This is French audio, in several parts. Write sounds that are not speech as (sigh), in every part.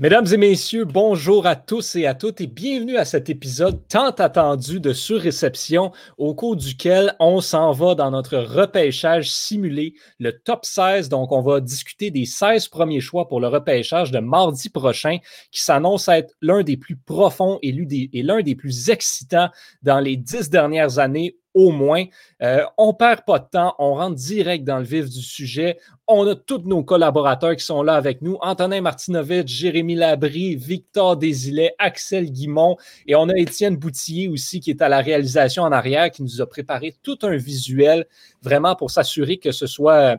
Mesdames et messieurs, bonjour à tous et à toutes et bienvenue à cet épisode tant attendu de surréception au cours duquel on s'en va dans notre repêchage simulé, le top 16. Donc, on va discuter des 16 premiers choix pour le repêchage de mardi prochain qui s'annonce être l'un des plus profonds et l'un des plus excitants dans les dix dernières années au moins. Euh, on ne perd pas de temps, on rentre direct dans le vif du sujet. On a tous nos collaborateurs qui sont là avec nous. Antonin Martinovitch, Jérémy Labry, Victor Desilets, Axel Guimont et on a Étienne Boutillier aussi qui est à la réalisation en arrière, qui nous a préparé tout un visuel vraiment pour s'assurer que ce soit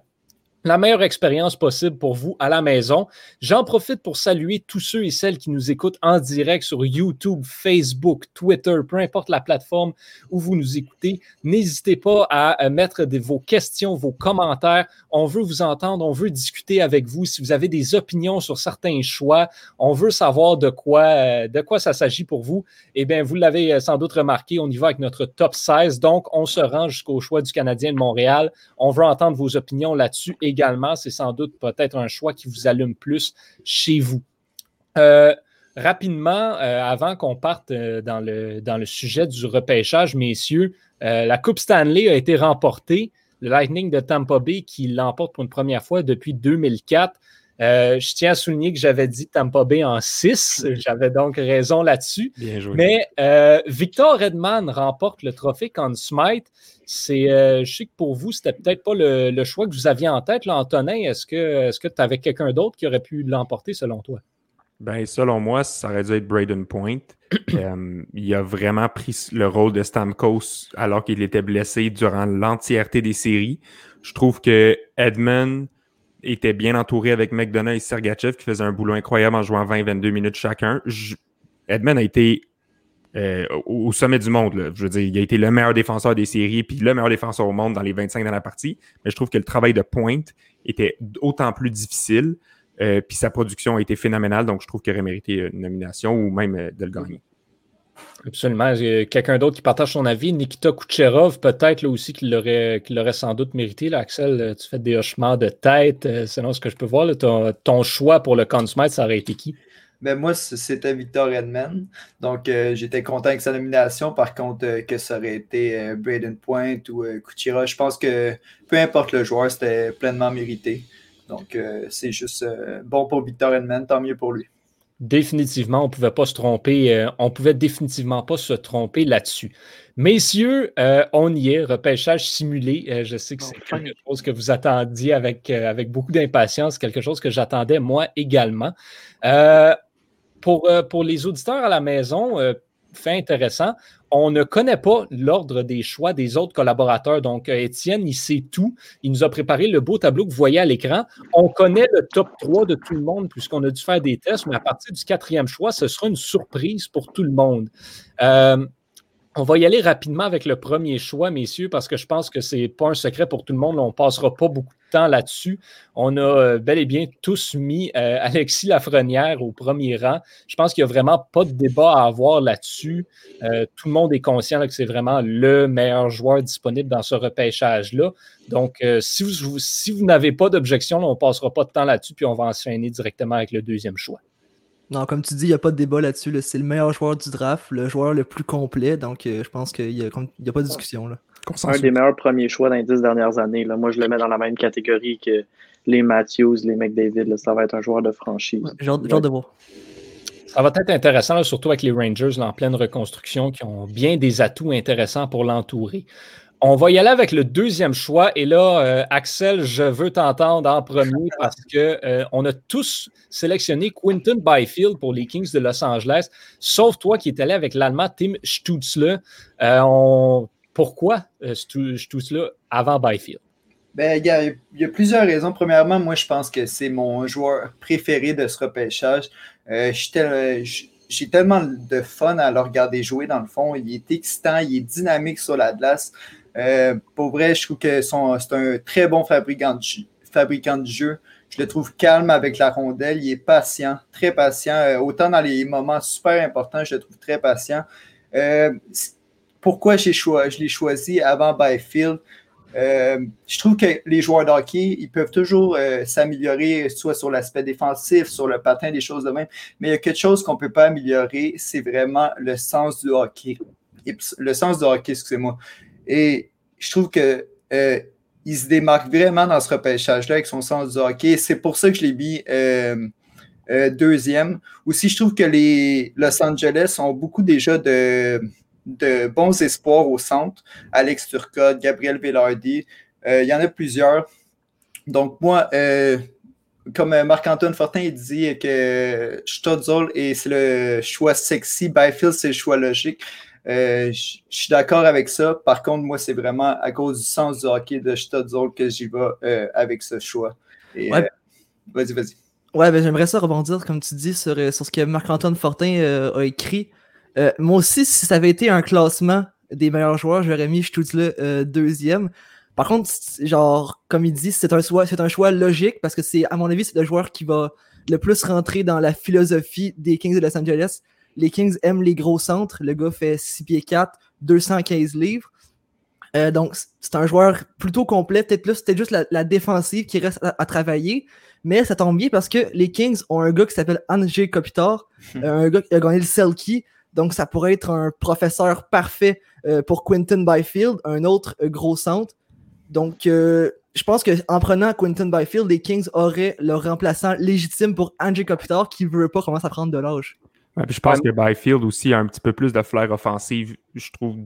la meilleure expérience possible pour vous à la maison. J'en profite pour saluer tous ceux et celles qui nous écoutent en direct sur YouTube, Facebook, Twitter, peu importe la plateforme où vous nous écoutez. N'hésitez pas à euh, mettre vos questions, vos commentaires. On veut vous entendre, on veut discuter avec vous. Si vous avez des opinions sur certains choix, on veut savoir de quoi, euh, ça s'agit pour vous. Eh bien, vous l'avez euh, sans doute remarqué, on y va avec notre top 16. Donc, on se rend jusqu'au choix du Canadien de Montréal. On veut entendre vos opinions là-dessus également. C'est sans doute peut-être un choix qui vous allume plus chez vous. Euh, rapidement, euh, avant qu'on parte euh, dans, le, dans le sujet du repêchage, messieurs, la Coupe Stanley a été remportée. Le Lightning de Tampa Bay qui l'emporte pour une première fois depuis 2004. je tiens à souligner que j'avais dit Tampa Bay en 6. J'avais donc raison là-dessus. Mais Victor Redman remporte le trophée Conn Smythe. C'est, euh, je sais que pour vous, c'était peut-être pas le, choix que vous aviez en tête, là, Antonin. Est-ce que est-ce que tu avais quelqu'un d'autre qui aurait pu l'emporter selon toi? Ben, selon moi, ça aurait dû être Braden Point. (clears throat) Euh, il a vraiment pris le rôle de Stamkos alors qu'il était blessé durant l'entièreté des séries. Je trouve que Edmund était bien entouré avec McDonough et Sergachev qui faisaient un boulot incroyable en jouant 20-22 minutes chacun. Edmund a été euh, au, sommet du monde. Je veux dire, il a été le meilleur défenseur des séries, puis le meilleur défenseur au monde dans les 25 dernières parties. Mais je trouve que le travail de pointe était d'autant plus difficile, euh, puis sa production a été phénoménale, donc je trouve qu'il aurait mérité une nomination ou même euh, de le gagner. Absolument. Quelqu'un d'autre qui partage son avis, Nikita Kucherov, peut-être là aussi qu'il l'aurait, sans doute mérité. Là, Axel, tu fais des hochements de tête, selon ce que je peux voir. ton, choix pour le Conn ça aurait été qui? Mais moi, c'était Victor Edman. Donc, euh, j'étais content avec sa nomination. Par contre, euh, que ça aurait été euh, Braden Point ou Kuchira, je pense que peu importe le joueur, c'était pleinement mérité. Donc, c'est juste bon pour Victor Edman, tant mieux pour lui. Définitivement, on ne pouvait pas se tromper. on pouvait définitivement pas se tromper là-dessus. Messieurs, on y est, repêchage simulé. je sais que c'est quelque chose que vous attendiez avec, avec beaucoup d'impatience, quelque chose que j'attendais moi également. Euh, pour, les auditeurs à la maison, euh, fait intéressant, on ne connaît pas l'ordre des choix des autres collaborateurs. Donc, euh, Étienne, il sait tout. Il nous a préparé le beau tableau que vous voyez à l'écran. On connaît le top 3 de tout le monde puisqu'on a dû faire des tests, mais à partir du quatrième choix, ce sera une surprise pour tout le monde. On va y aller rapidement avec le premier choix, messieurs, parce que je pense que ce n'est pas un secret pour tout le monde. On ne passera pas beaucoup temps là-dessus. On a euh, bel et bien tous mis euh, Alexis Lafrenière au premier rang. Je pense qu'il n'y a vraiment pas de débat à avoir là-dessus. Euh, tout le monde est conscient que c'est vraiment le meilleur joueur disponible dans ce repêchage-là. Donc, si vous, n'avez pas d'objection, on ne passera pas de temps là-dessus, puis on va enchaîner directement avec le deuxième choix. Non, comme tu dis, il n'y a pas de débat là-dessus. C'est le meilleur joueur du draft, le joueur le plus complet. Donc, je pense qu'il n'y a, a, pas de discussion. Là. Un des meilleurs premiers choix dans les dix dernières années. Là. Moi, je le mets dans la même catégorie que les Matthews, les McDavid. Ça va être un joueur de franchise. genre, de voir. Ça va être intéressant, surtout avec les Rangers en pleine reconstruction, qui ont bien des atouts intéressants pour l'entourer. On va y aller avec le deuxième choix. Et là, euh, Axel, je veux t'entendre en premier (laughs) parce qu'on euh, a tous sélectionné Quinton Byfield pour les Kings de Los Angeles, sauf toi qui es allé avec l'Allemand Tim Stutzle. Euh, pourquoi Stutzle avant Byfield? Ben, il, y a, plusieurs raisons. Premièrement, moi, je pense que c'est mon joueur préféré de ce repêchage. J'ai tellement de fun à le regarder jouer dans le fond. Il est excitant, il est dynamique sur la glace. Euh, pour vrai, je trouve que c'est un très bon fabricant de, fabricant jeu. Je le trouve calme avec la rondelle. Il est patient, très patient. Euh, autant dans les moments super importants, je le trouve très patient. Euh, pourquoi je l'ai choisi avant Byfield? Euh, je trouve que les joueurs de hockey, ils peuvent toujours euh, s'améliorer, soit sur l'aspect défensif, sur le patin, des choses de même. Mais il y a quelque chose qu'on ne peut pas améliorer, c'est vraiment le sens du hockey. le sens du hockey, excusez-moi. Et je trouve que euh, se démarque vraiment dans ce repêchage-là avec son sens du hockey. C'est pour ça que je l'ai mis deuxième. Aussi, je trouve que les Los Angeles ont beaucoup déjà de de bons espoirs au centre. Alex Turcotte, Gabriel Velardi, euh, il y en a plusieurs. Donc, moi, euh, comme Marc-Antoine Fortin dit que Stutzel c'est le choix sexy, Byfield, c'est le choix logique. Euh, je suis d'accord avec ça. Par contre, moi, c'est vraiment à cause du sens du hockey de Stutzel que j'y vais avec ce choix. vas-y, vas-y. Ouais, ben, j'aimerais ça rebondir, comme tu dis, sur, sur ce que Marc-Antoine Fortin a écrit. Euh, moi aussi, si ça avait été un classement des meilleurs joueurs, j'aurais mis Stutzle euh, deuxième. Par contre, genre, comme il dit, c'est un, choix, c'est un choix logique parce que c'est, à mon avis, c'est le joueur qui va le plus rentrer dans la philosophie des Kings de Los Angeles. Les Kings aiment les gros centres. Le gars fait 6 pieds 4, 215 livres. Euh, donc, c'est un joueur plutôt complet. Peut-être là, c'était juste la, défensive qui reste à, travailler. Mais ça tombe bien parce que les Kings ont un gars qui s'appelle Andrzej Kopitar, un gars qui a gagné le Selkie, donc, ça pourrait être un professeur parfait euh, pour Quinton Byfield, un autre euh, gros centre. Donc, euh, je pense qu'en prenant Quinton Byfield, les Kings auraient leur remplaçant légitime pour Andrew Kopitar qui ne veut pas commencer à prendre de l'âge. je pense que Byfield aussi a un petit peu plus de flair offensif, je trouve,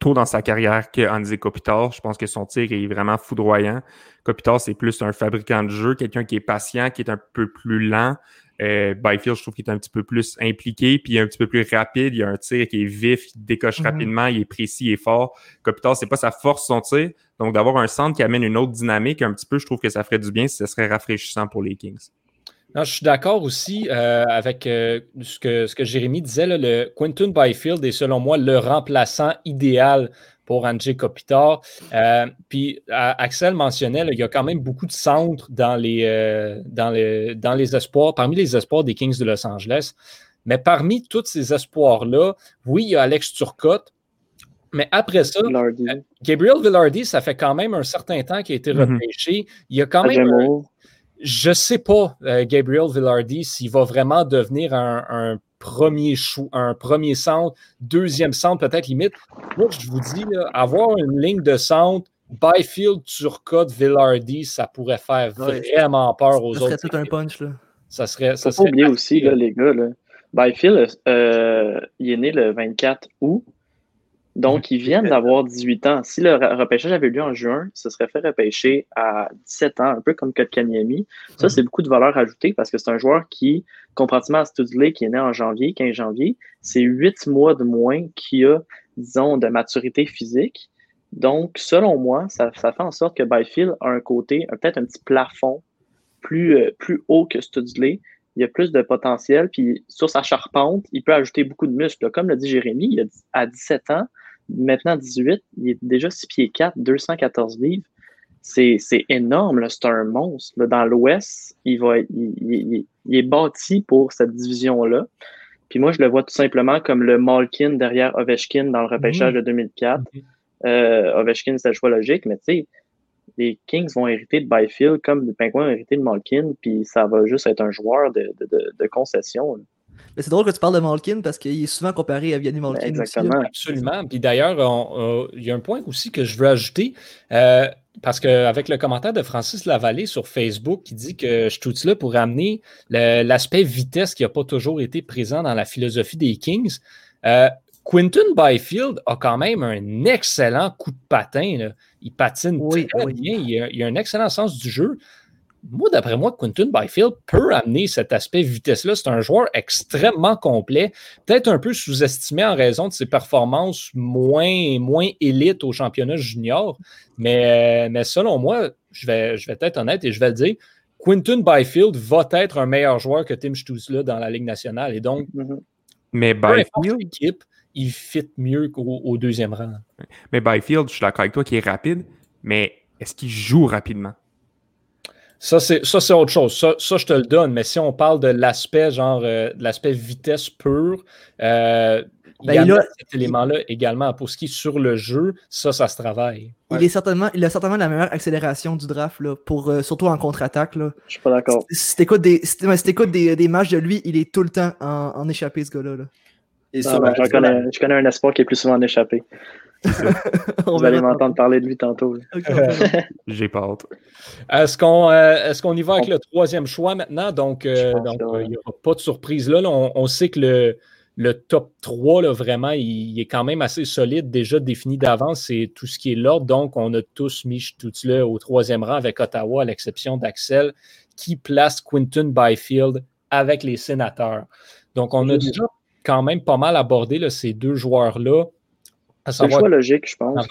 tôt dans sa carrière que Andy Kopitar. Je pense que son tir est vraiment foudroyant. Kopitar, c'est plus un fabricant de jeu, quelqu'un qui est patient, qui est un peu plus lent, euh, Byfield, je trouve qu'il est un petit peu plus impliqué, puis un petit peu plus rapide. Il y a un tir qui est vif, qui décoche mhm. rapidement, il est précis, il est fort. Kopitar, c'est pas sa force, son tir. Donc, d'avoir un centre qui amène une autre dynamique, un petit peu, je trouve que ça ferait du bien si ce serait rafraîchissant pour les Kings. je suis d'accord aussi euh, avec euh, ce, que, ce que Jérémy disait. le Quinton Byfield est selon moi le remplaçant idéal pour Andrzej Kopitar. Euh, puis Axel mentionnait, il y a quand même beaucoup de centres dans les, euh, dans, les, dans les espoirs, parmi les espoirs des Kings de Los Angeles. Mais parmi tous ces espoirs-là, oui, il y a Alex Turcotte. Mais après ça, Gabriel Villardi, ça fait quand même un certain temps qu'il a été mhm. repêché. Il y a quand même. Je ne sais pas, Gabriel Villardi, s'il va vraiment devenir un premier chou, un premier centre, deuxième centre, peut-être limite. Moi, je vous dis, avoir une ligne de centre, Byfield, Turcotte, Villardi, ça pourrait faire vraiment peur aux autres. Ça serait tout un punch. Là. Ça serait. Ça serait oublier aussi, là, les gars. Là. Byfield, euh, il est né le 24 août. Donc, ils viennent d'avoir 18 ans. Si le repêchage avait lieu en juin, ce serait fait repêcher à 17 ans, un peu comme Kotkaniemi. Ça, c'est beaucoup de valeur ajoutée parce que c'est un joueur qui, comparativement à Studley, qui est né en janvier, 15 janvier, c'est 8 mois de moins qu'il a, disons, de maturité physique. Donc, selon moi, ça, fait en sorte que Byfield a un côté, peut-être un petit plafond plus, euh, plus haut que Studley. Il a plus de potentiel, puis sur sa charpente, il peut ajouter beaucoup de muscles. Comme l'a dit Jérémy, il a, à 17 ans, maintenant 18, il est déjà 6 pieds 4, 214 livres. C'est énorme, c'est un monstre. Dans l'Ouest, il, va, il, est bâti pour cette division-là. Puis moi, je le vois tout simplement comme le Malkin derrière Ovechkin dans le repêchage mmh. de 2004. Mmh. Euh, Ovechkin, c'est le choix logique, mais tu sais, les Kings vont hériter de Byfield comme les Penguins ont hérité de Malkin, puis ça va juste être un joueur de, de, de concession c'est drôle que tu parles de Malkin parce qu'il est souvent comparé à Vianney Malkin. Exactement. Absolument. Puis d'ailleurs, il y a un point aussi que je veux ajouter. Euh, parce qu'avec le commentaire de Francis Lavallée sur Facebook qui dit que là pourrait amener l'aspect vitesse qui n'a pas toujours été présent dans la philosophie des Kings. Euh, Quinton Byfield a quand même un excellent coup de patin. Il patine très bien. il a, un excellent sens du jeu moi, d'après moi, Quinton Byfield peut amener cet aspect vitesse-là. C'est un joueur extrêmement complet, peut-être un peu sous-estimé en raison de ses performances moins, moins élites au championnat junior. Mais, mais selon moi, je vais, je vais être honnête et je vais le dire, Quinton Byfield va être un meilleur joueur que Tim Stutzla dans la Ligue nationale. Et donc, mm-hmm. mais Byfield, équipe, il fit mieux qu'au deuxième rang. Mais Byfield, je suis d'accord avec toi, qui est rapide, mais est-ce qu'il joue rapidement? Ça, c'est, autre chose. Ça, je te le donne. Mais si on parle de l'aspect, genre, euh, de l'aspect vitesse pure, euh, il Ben, y a il a- cet élément-là également. Pour ce qui est sur le jeu, ça, ça se travaille. Il, est certainement, il a certainement la meilleure accélération du draft, là, pour, euh, surtout en contre-attaque. là. Je suis pas d'accord. Si si t'écoutes des, si- t'écoutes des, des matchs de lui, il est tout le temps en, en échappé, ce gars-là. là. Et Ah, sur ben, la- la- connais, je connais un espoir qui est plus souvent en échappé. (laughs) On Vous allez m'entendre parler de lui tantôt. (laughs) J'ai pas hâte. Est-ce qu'on euh, est-ce qu'on y va avec le troisième choix maintenant? Donc, euh, donc, que euh, il n'y aura pas de surprise là. Là, on, on sait que le, le top 3, là, vraiment, il, il est quand même assez solide, déjà défini d'avance. C'est tout ce qui est l'ordre. Donc, on a tous mis Stutzle au troisième rang avec Ottawa, à l'exception d'Axel, qui place Quinton Byfield avec les sénateurs. Donc, on a déjà quand même pas mal abordé là, ces deux joueurs-là. C'est le choix logique, je pense.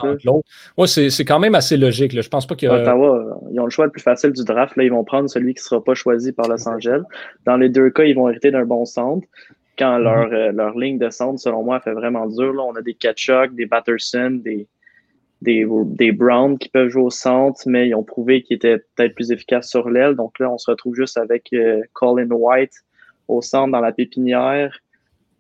Ouais, c'est quand même assez logique. Là. Je pense pas que. Ottawa, euh, ils ont le choix le plus facile du draft. Là, ils vont prendre celui qui ne sera pas choisi par Los Angeles. Dans les deux cas, ils vont hériter d'un bon centre. Quand Mhm. leur, euh, leur ligne de centre, selon moi, fait vraiment dur. Là, on a des Kachuk, des Batterson, des, des, des Brown qui peuvent jouer au centre, mais ils ont prouvé qu'ils étaient peut-être plus efficaces sur l'aile. Donc là, on se retrouve juste avec euh, Colin White au centre dans la pépinière.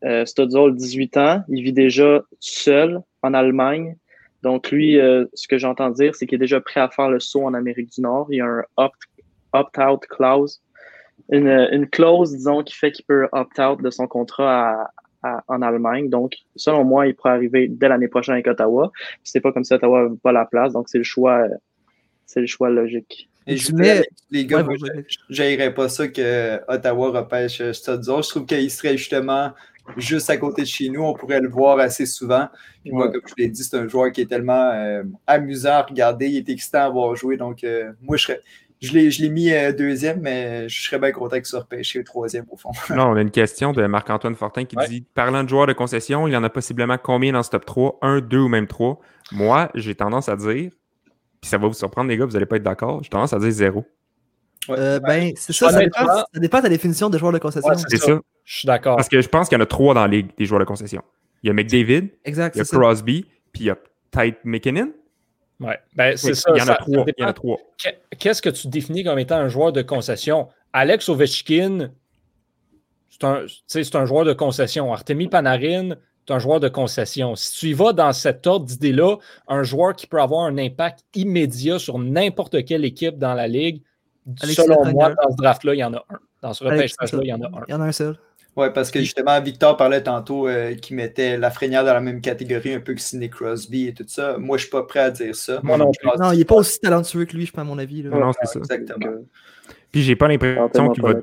Euh, Studzol, 18 ans, il vit déjà seul en Allemagne. Donc lui, euh, ce que j'entends dire, c'est qu'il est déjà prêt à faire le saut en Amérique du Nord. Il y a un opt- opt-out clause, une, une clause, disons, qui fait qu'il peut opt-out de son contrat à, à- en Allemagne. Donc, selon moi, il pourrait arriver dès l'année prochaine avec Ottawa. C'est pas comme ça, Ottawa n'a pas la place. Donc, c'est le choix, c'est le choix logique. Et je mets- les gars, Ouais, moi, je n'aillerais pas ça que Ottawa repêche Studzol. Je trouve qu'il serait justement juste à côté de chez nous. On pourrait le voir assez souvent. Puis moi, comme je l'ai dit, c'est un joueur qui est tellement euh, amusant à regarder. Il est excitant à voir jouer. Donc, euh, moi, je serais. Je l'ai, mis euh, deuxième, mais je serais bien content qu'il soit repêché au troisième, au fond. Là, on a une question de Marc-Antoine Fortin qui Ouais. dit Parlant de joueurs de concession, il y en a possiblement combien dans ce top 3 Un, deux ou même trois? Moi, j'ai tendance à dire, puis ça va vous surprendre, les gars, vous n'allez pas être d'accord, j'ai tendance à dire zéro. Ouais. Euh, ben, c'est ça, ça dépend, ça dépend de ta définition de joueur de concession. Ouais, C'est ça. ça. Je suis d'accord. Parce que je pense qu'il y en a trois dans la ligue, des joueurs de concession. Il y a McDavid, exact, il y a. Crosby, puis il y a Tite McKinnon. Ouais. Ben, c'est Oui, ça. il y en a ça trois. Il y dépend en a trois. Qu'est- Qu'est-ce que tu définis comme étant un joueur de concession? Alex Ovechkin, c'est un, joueur de concession. Artemi Panarin, c'est un joueur de concession. Si tu y vas dans cet ordre d'idée-là, un joueur qui peut avoir un impact immédiat sur n'importe quelle équipe dans la ligue, Alexis selon moi, dans ce draft-là, il y en a un. Dans ce repêchage-là, il y en a un. Il y en a un seul. Oui, parce que justement, Victor parlait tantôt euh, qu'il mettait Lafrenière dans la même catégorie, un peu que Sidney Crosby et tout ça. Moi, je suis pas prêt à dire ça. Moi non Je il n'est pas aussi talentueux que lui, je pense, à mon avis. là. Non, non, c'est ça. Exactement. Puis j'ai pas l'impression qu'il va,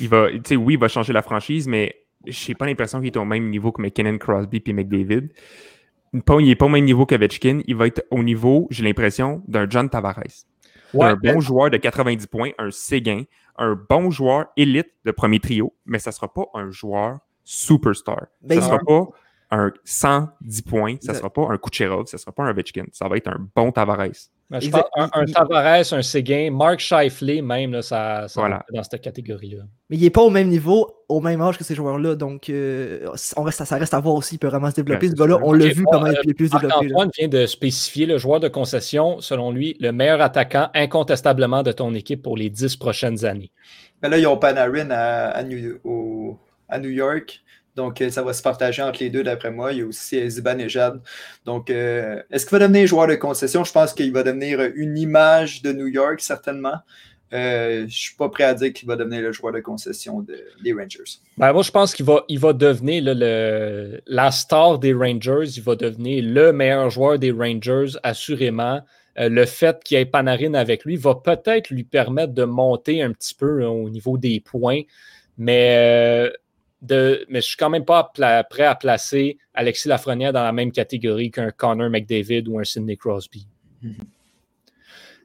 il va. Tu sais, oui, il va changer la franchise, mais j'ai pas l'impression qu'il est au même niveau que McKinnon, Crosby puis McDavid. Pas, il est pas au même niveau qu'Ovechkin. Il va être au niveau, j'ai l'impression, d'un John Tavares. Ouais, un bon joueur de 90 points, un Séguin, un bon joueur élite de premier trio, mais ça sera pas un joueur superstar. Ben, ça il- sera pas un 110 points, ça Exact. sera pas un Kucherov, ça sera pas un Ovechkin. Ça va être un bon Tavares. Ben, je Exact. pense un, Tavares, un Séguin, Mark Scheifele, même, là, ça, ça Voilà. dans cette catégorie-là. Mais il n'est pas au même niveau, au même âge que ces joueurs-là. Donc, euh, on reste, ça reste à voir aussi. Il peut vraiment se développer. Ouais, ce gars-là, on l'a vu comment il est plus développé. là. Marc-Antoine vient de spécifier le joueur de concession, selon lui, le meilleur attaquant incontestablement de ton équipe pour les dix prochaines années. Mais là, ils ont Panarin à, à New, au- à New York. Donc, euh, ça va se partager entre les deux, d'après moi. Il y a aussi euh, Zibanejad. Donc, euh, est-ce qu'il va devenir joueur de concession? Je pense qu'il va devenir une image de New York, certainement. Je ne suis pas prêt à dire qu'il va devenir le joueur de concession de- des Rangers. Ben, moi, je pense qu'il va, devenir la star des Rangers. Il va devenir le meilleur joueur des Rangers, assurément. Le fait qu'il ait Panarin avec lui va peut-être lui permettre de monter un petit peu au niveau des points. Mais, mais je suis quand même pas prêt à placer Alexis Lafrenière dans la même catégorie qu'un Connor McDavid ou un Sidney Crosby.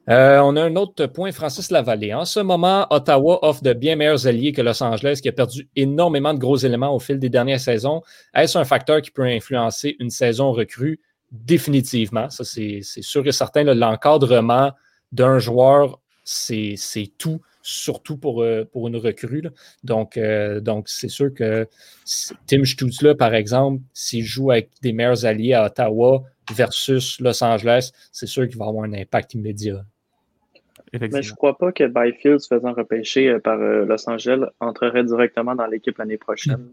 Euh, on a un autre point, Francis Lavallée. En ce moment, Ottawa offre de bien meilleurs alliés que Los Angeles, qui a perdu énormément de gros éléments au fil des dernières saisons. Est-ce un facteur qui peut influencer une saison recrue? Définitivement. Ça, c'est sûr et certain. L'encadrement d'un joueur, c'est tout, surtout pour, euh, pour une recrue. là. Donc, euh, donc c'est sûr que Tim Stutzla, par exemple, s'il joue avec des meilleurs alliés à Ottawa versus Los Angeles, c'est sûr qu'il va avoir un impact immédiat. Mais je Effectivement. crois pas que Byfield, se faisant repêcher euh, par Los Angeles, entrerait directement dans l'équipe l'année prochaine.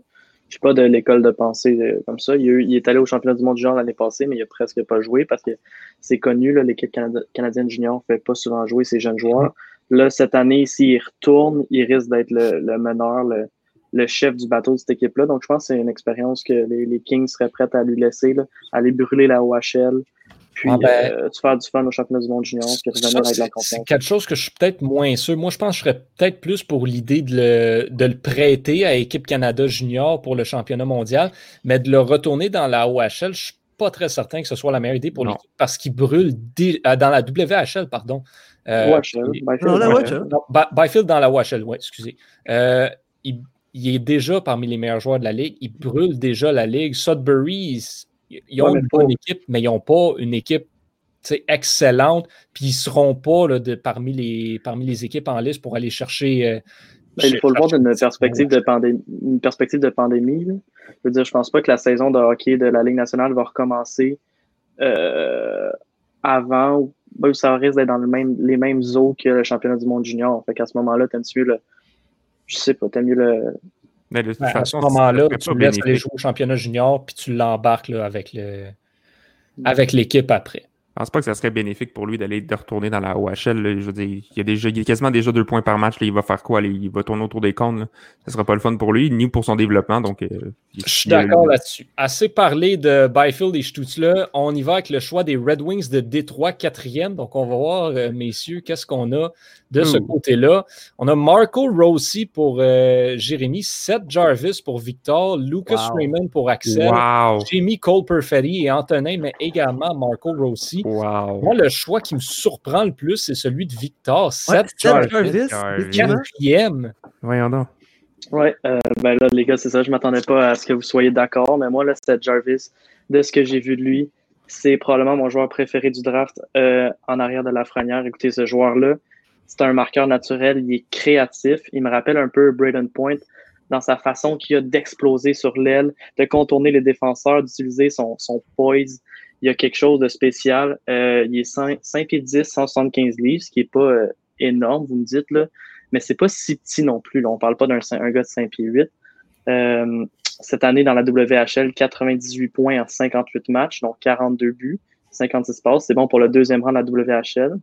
je suis pas de l'école de pensée comme ça. Il, est allé au championnat du monde junior l'année passée, mais il a presque pas joué parce que c'est connu, l'équipe canadienne junior fait pas souvent jouer ses jeunes joueurs. Là, cette année, s'il retourne, il risque d'être le, meneur, le, chef du bateau de cette équipe-là. Donc, je pense que c'est une expérience que les, Kings seraient prêts à lui laisser, aller brûler la OHL, puis ah ben, euh, tu faire du fun au championnat du monde junior, puis revenir avec la confiance. C'est quelque chose que je suis peut-être moins sûr. Moi, je pense que je serais peut-être plus pour l'idée de le, de le prêter à l'équipe Canada junior pour le championnat mondial, mais de le retourner dans la OHL, je ne suis pas très certain que ce soit la meilleure idée pour l'équipe parce qu'il brûle euh, dans la WHL, pardon. Euh, dans la WHL. Byfield dans la oui, excusez. Euh, il, il, est déjà parmi les meilleurs joueurs de la Ligue. Il brûle déjà la Ligue. Sudbury, ils ont une bonne équipe, mais ils n'ont pas une équipe excellente, puis ils ne seront pas là, de, parmi, les, parmi les équipes en liste pour aller chercher. Euh, ben, il faut le voir d'une perspective de, pandémie, une perspective de pandémie. Je veux dire, je pense pas que la saison de hockey de la Ligue nationale va recommencer euh, avant. Ben, ça risque d'être dans le même, les mêmes eaux que le championnat du monde junior. Fait qu'à ce moment-là, tu mieux le. Je sais pas, t'aimes mieux le, mais de toute ben, façon, à ce moment-là, tu laisses aller jouer au championnat junior, puis tu l'embarques avec le avec l'équipe après. Je pense pas que ça serait bénéfique pour lui d'aller de retourner dans la OHL. Je veux dire, il y a déjà il y a quasiment déjà deux points par match. il va faire quoi? il va tourner autour des comptes. Là. Ça sera pas le fun pour lui, ni pour son développement. Donc, euh, je suis d'accord là-dessus. Assez parlé de Byfield et Stutzler. On y va avec le choix des Red Wings de Détroit, quatrième. Donc, on va voir, euh, messieurs, qu'est-ce qu'on a de ce côté-là. On a Marco Rossi pour euh, Jérémy, Seth Jarvis pour Victor, Lucas Raymond pour Axel, Jamie Cole Perfetti et Antonin, mais également Marco Rossi. Moi, le choix qui me surprend le plus, c'est celui de Victor, Seth Jarvis, quatrième. Voyons donc. Ouais, euh, ben là, les gars, c'est ça, je m'attendais pas à ce que vous soyez d'accord, mais moi, là, Seth Jarvis, de ce que j'ai vu de lui, c'est probablement mon joueur préféré du draft euh, en arrière de la franière. Écoutez, ce joueur-là, c'est un marqueur naturel, il est créatif. Il me rappelle un peu Braden Point dans sa façon qu'il a d'exploser sur l'aile, de contourner les défenseurs, d'utiliser son, son poise. Il y a quelque chose de spécial. Euh, il est 5, 5 pieds 10, 175 livres, ce qui n'est pas euh, énorme, vous me dites, là. mais c'est pas si petit non plus. On parle pas d'un un gars de 5 pieds 8. Euh, cette année, dans la WHL, 98 points en 58 matchs, donc 42 buts, 56 passes. C'est bon pour le deuxième rang de la WHL.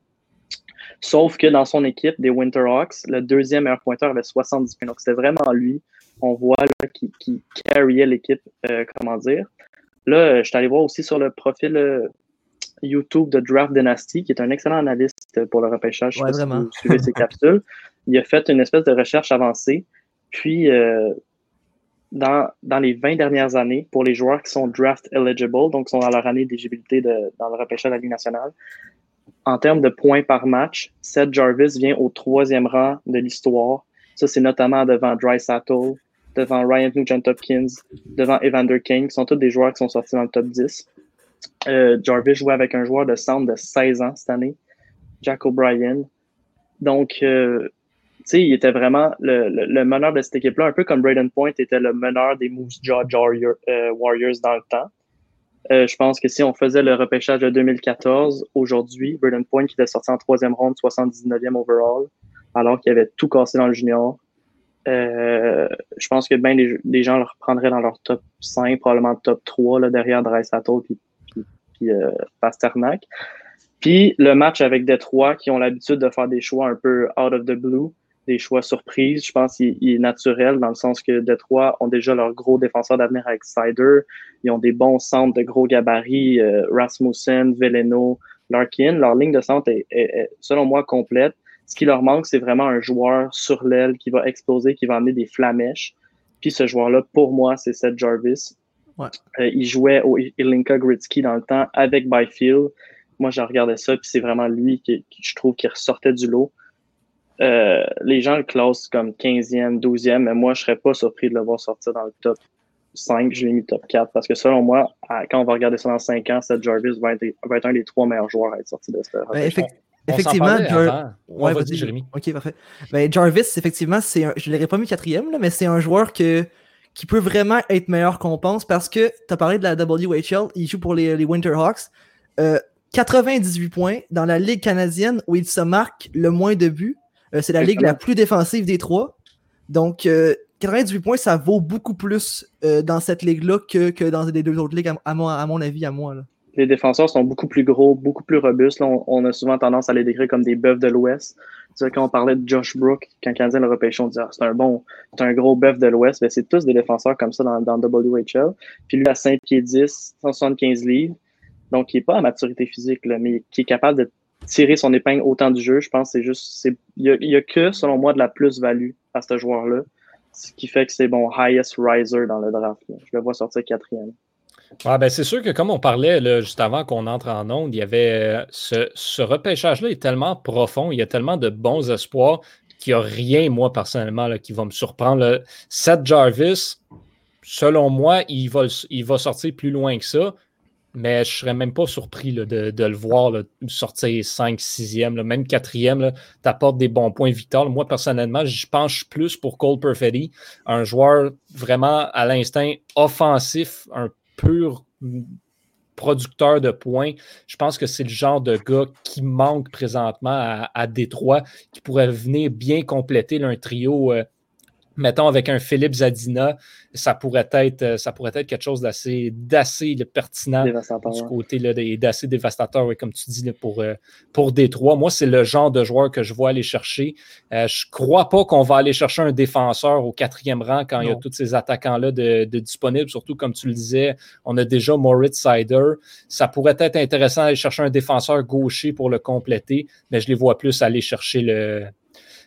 Sauf que dans son équipe des Winterhawks, le deuxième meilleur pointeur avait 70 points. Donc c'était vraiment lui, on voit, qui, qui carryait l'équipe, euh, comment dire. Là, euh, je suis allé voir aussi sur le profil euh, YouTube de Draft Dynasty, qui est un excellent analyste pour le repêchage. Ouais, vraiment. Si vous suivez ses (laughs) capsules. Il a fait une espèce de recherche avancée. Puis, dans, dans, les 20 dernières années, pour les joueurs qui sont draft eligible, donc qui sont dans leur année d'éligibilité dans le repêchage de la Ligue nationale, en termes de points par match, Seth Jarvis vient au troisième rang de l'histoire. Ça, c'est notamment devant Dry Sattel, devant Ryan Nugent-Hopkins, devant Evander King, qui sont tous des joueurs qui sont sortis dans le top 10. Euh, Jarvis jouait avec un joueur de centre de 16 ans cette année, Jack O'Brien. Donc, euh, tu sais, il était vraiment le, le, meneur de cette équipe-là, un peu comme Braden Point était le meneur des Moose Jaw euh, Warriors dans le temps. Euh, je pense que si on faisait le repêchage de 2014, aujourd'hui, Burden Point qui était sorti en troisième ronde, 79e overall, alors qu'il avait tout cassé dans le junior. Euh, je pense que bien des, gens le reprendraient dans leur top 5, probablement top 3, là, derrière Dry puis, puis, euh, Pasternak. Puis le match avec Detroit, qui ont l'habitude de faire des choix un peu out of the blue, des choix surprises. Je pense qu'il est naturel dans le sens que Detroit ont déjà leur gros défenseur d'avenir avec Sider. Ils ont des bons centres de gros gabarits, euh, Rasmussen, Veleno, Larkin. Leur ligne de centre est, selon moi, complète. Ce qui leur manque, c'est vraiment un joueur sur l'aile qui va exploser, qui va amener des flamèches. Puis ce joueur-là, pour moi, c'est Seth Jarvis. Ouais. Euh, il jouait au Ilinka Gritsky dans le temps avec Byfield. Moi, j'ai regardé ça, puis c'est vraiment lui qui, qui, je trouve, qui ressortait du lot. Euh, les gens le classent comme 15e, 12e, mais moi, je serais pas surpris de le voir sortir dans le top 5. Je l'ai mis top 4 parce que selon moi, quand on va regarder ça dans 5 ans, Seth Jarvis va être, va être un des trois meilleurs joueurs à être sorti de ce ben, Effectivement, ouais, vas-y, Jérémy. Ok, parfait. Ben, Jarvis, effectivement, c'est un... je ne l'aurais pas mis quatrième, mais c'est un joueur que... qui peut vraiment être meilleur qu'on pense parce que tu as parlé de la WHL, il joue pour les, les Winterhawks. Euh, 98 points dans la Ligue canadienne où il se marque le moins de buts. Euh, c'est la ligue la plus défensive des trois. Donc, euh, 98 points, ça vaut beaucoup plus euh, dans cette ligue-là que, que, dans les deux autres ligues, à, à, mon, à mon, avis, à moi. Là. Les défenseurs sont beaucoup plus gros, beaucoup plus robustes. Là, on, on, a souvent tendance à les décrire comme des bœufs de l'Ouest. Quand on parlait de Josh Brook, quand le Canadien le repêchait, on disait ah, c'est un bon, c'est un gros bœuf de l'Ouest. Ben, c'est tous des défenseurs comme ça dans, dans WHL. Puis lui, à 5 pieds 10, 175 livres. Donc, il n'est pas à maturité physique, là, mais qui est capable de tirer son épingle autant du jeu. Je pense que c'est juste. Il n'y a, que, selon moi, de la plus-value à ce joueur-là. Ce qui fait que c'est bon highest riser dans le draft. Je le vois sortir quatrième. Ah ben c'est sûr que comme on parlait là, juste avant qu'on entre en onde, il y avait euh, ce, ce repêchage-là est tellement profond, il y a tellement de bons espoirs qu'il n'y a rien, moi, personnellement, là, qui va me surprendre. Seth Jarvis, selon moi, il va, il va sortir plus loin que ça. Mais je serais même pas surpris de, le voir sortir 5, 6e, même 4e. Tu apportes des bons points, Victor. Moi, personnellement, je penche plus pour Cole Perfetti, un joueur vraiment à l'instinct offensif, un pur producteur de points. Je pense que c'est le genre de gars qui manque présentement à, Détroit, qui pourrait venir bien compléter un trio. Euh, mettons avec un Philippe Zadina, ça pourrait être, ça pourrait être quelque chose d'assez, d'assez pertinent du côté là, d'assez dévastateur, oui, comme tu dis, là, pour, pour Détroit. Moi, c'est le genre de joueur que je vois aller chercher. Euh, je ne crois pas qu'on va aller chercher un défenseur au quatrième rang quand non. il y a tous ces attaquants-là de, de, disponibles, surtout comme tu le disais, on a déjà Moritz Sider. Ça pourrait être intéressant d'aller chercher un défenseur gaucher pour le compléter, mais je les vois plus aller chercher le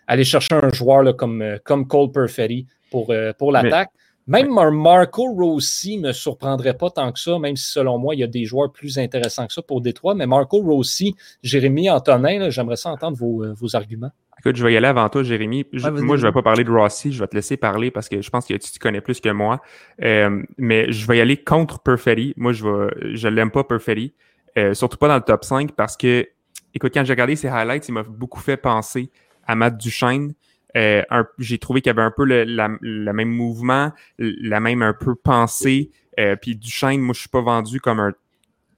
aller chercher un joueur là, comme, comme Cole Perfetti pour, euh, pour l'attaque. Même un Marco Rossi ne me surprendrait pas tant que ça, même si selon moi, il y a des joueurs plus intéressants que ça pour Détroit. Mais Marco Rossi, Jérémy Antonin, j'aimerais ça entendre vos, euh, vos, arguments. Écoute, je vais y aller avant toi, Jérémy. Je, ouais, moi, je ne vais pas parler de Rossi, je vais te laisser parler parce que je pense que tu connais plus que moi. Euh, mais je vais y aller contre Perfetti. Moi, je ne je l'aime pas Perfetti. Euh, surtout pas dans le top 5 parce que, écoute, quand j'ai regardé ses highlights, il m'a beaucoup fait penser Matt Duchesne. Euh, j'ai trouvé qu'il y avait un peu le, même mouvement, la même un peu pensée. Euh, puis Duchesne, moi, je suis pas vendu comme un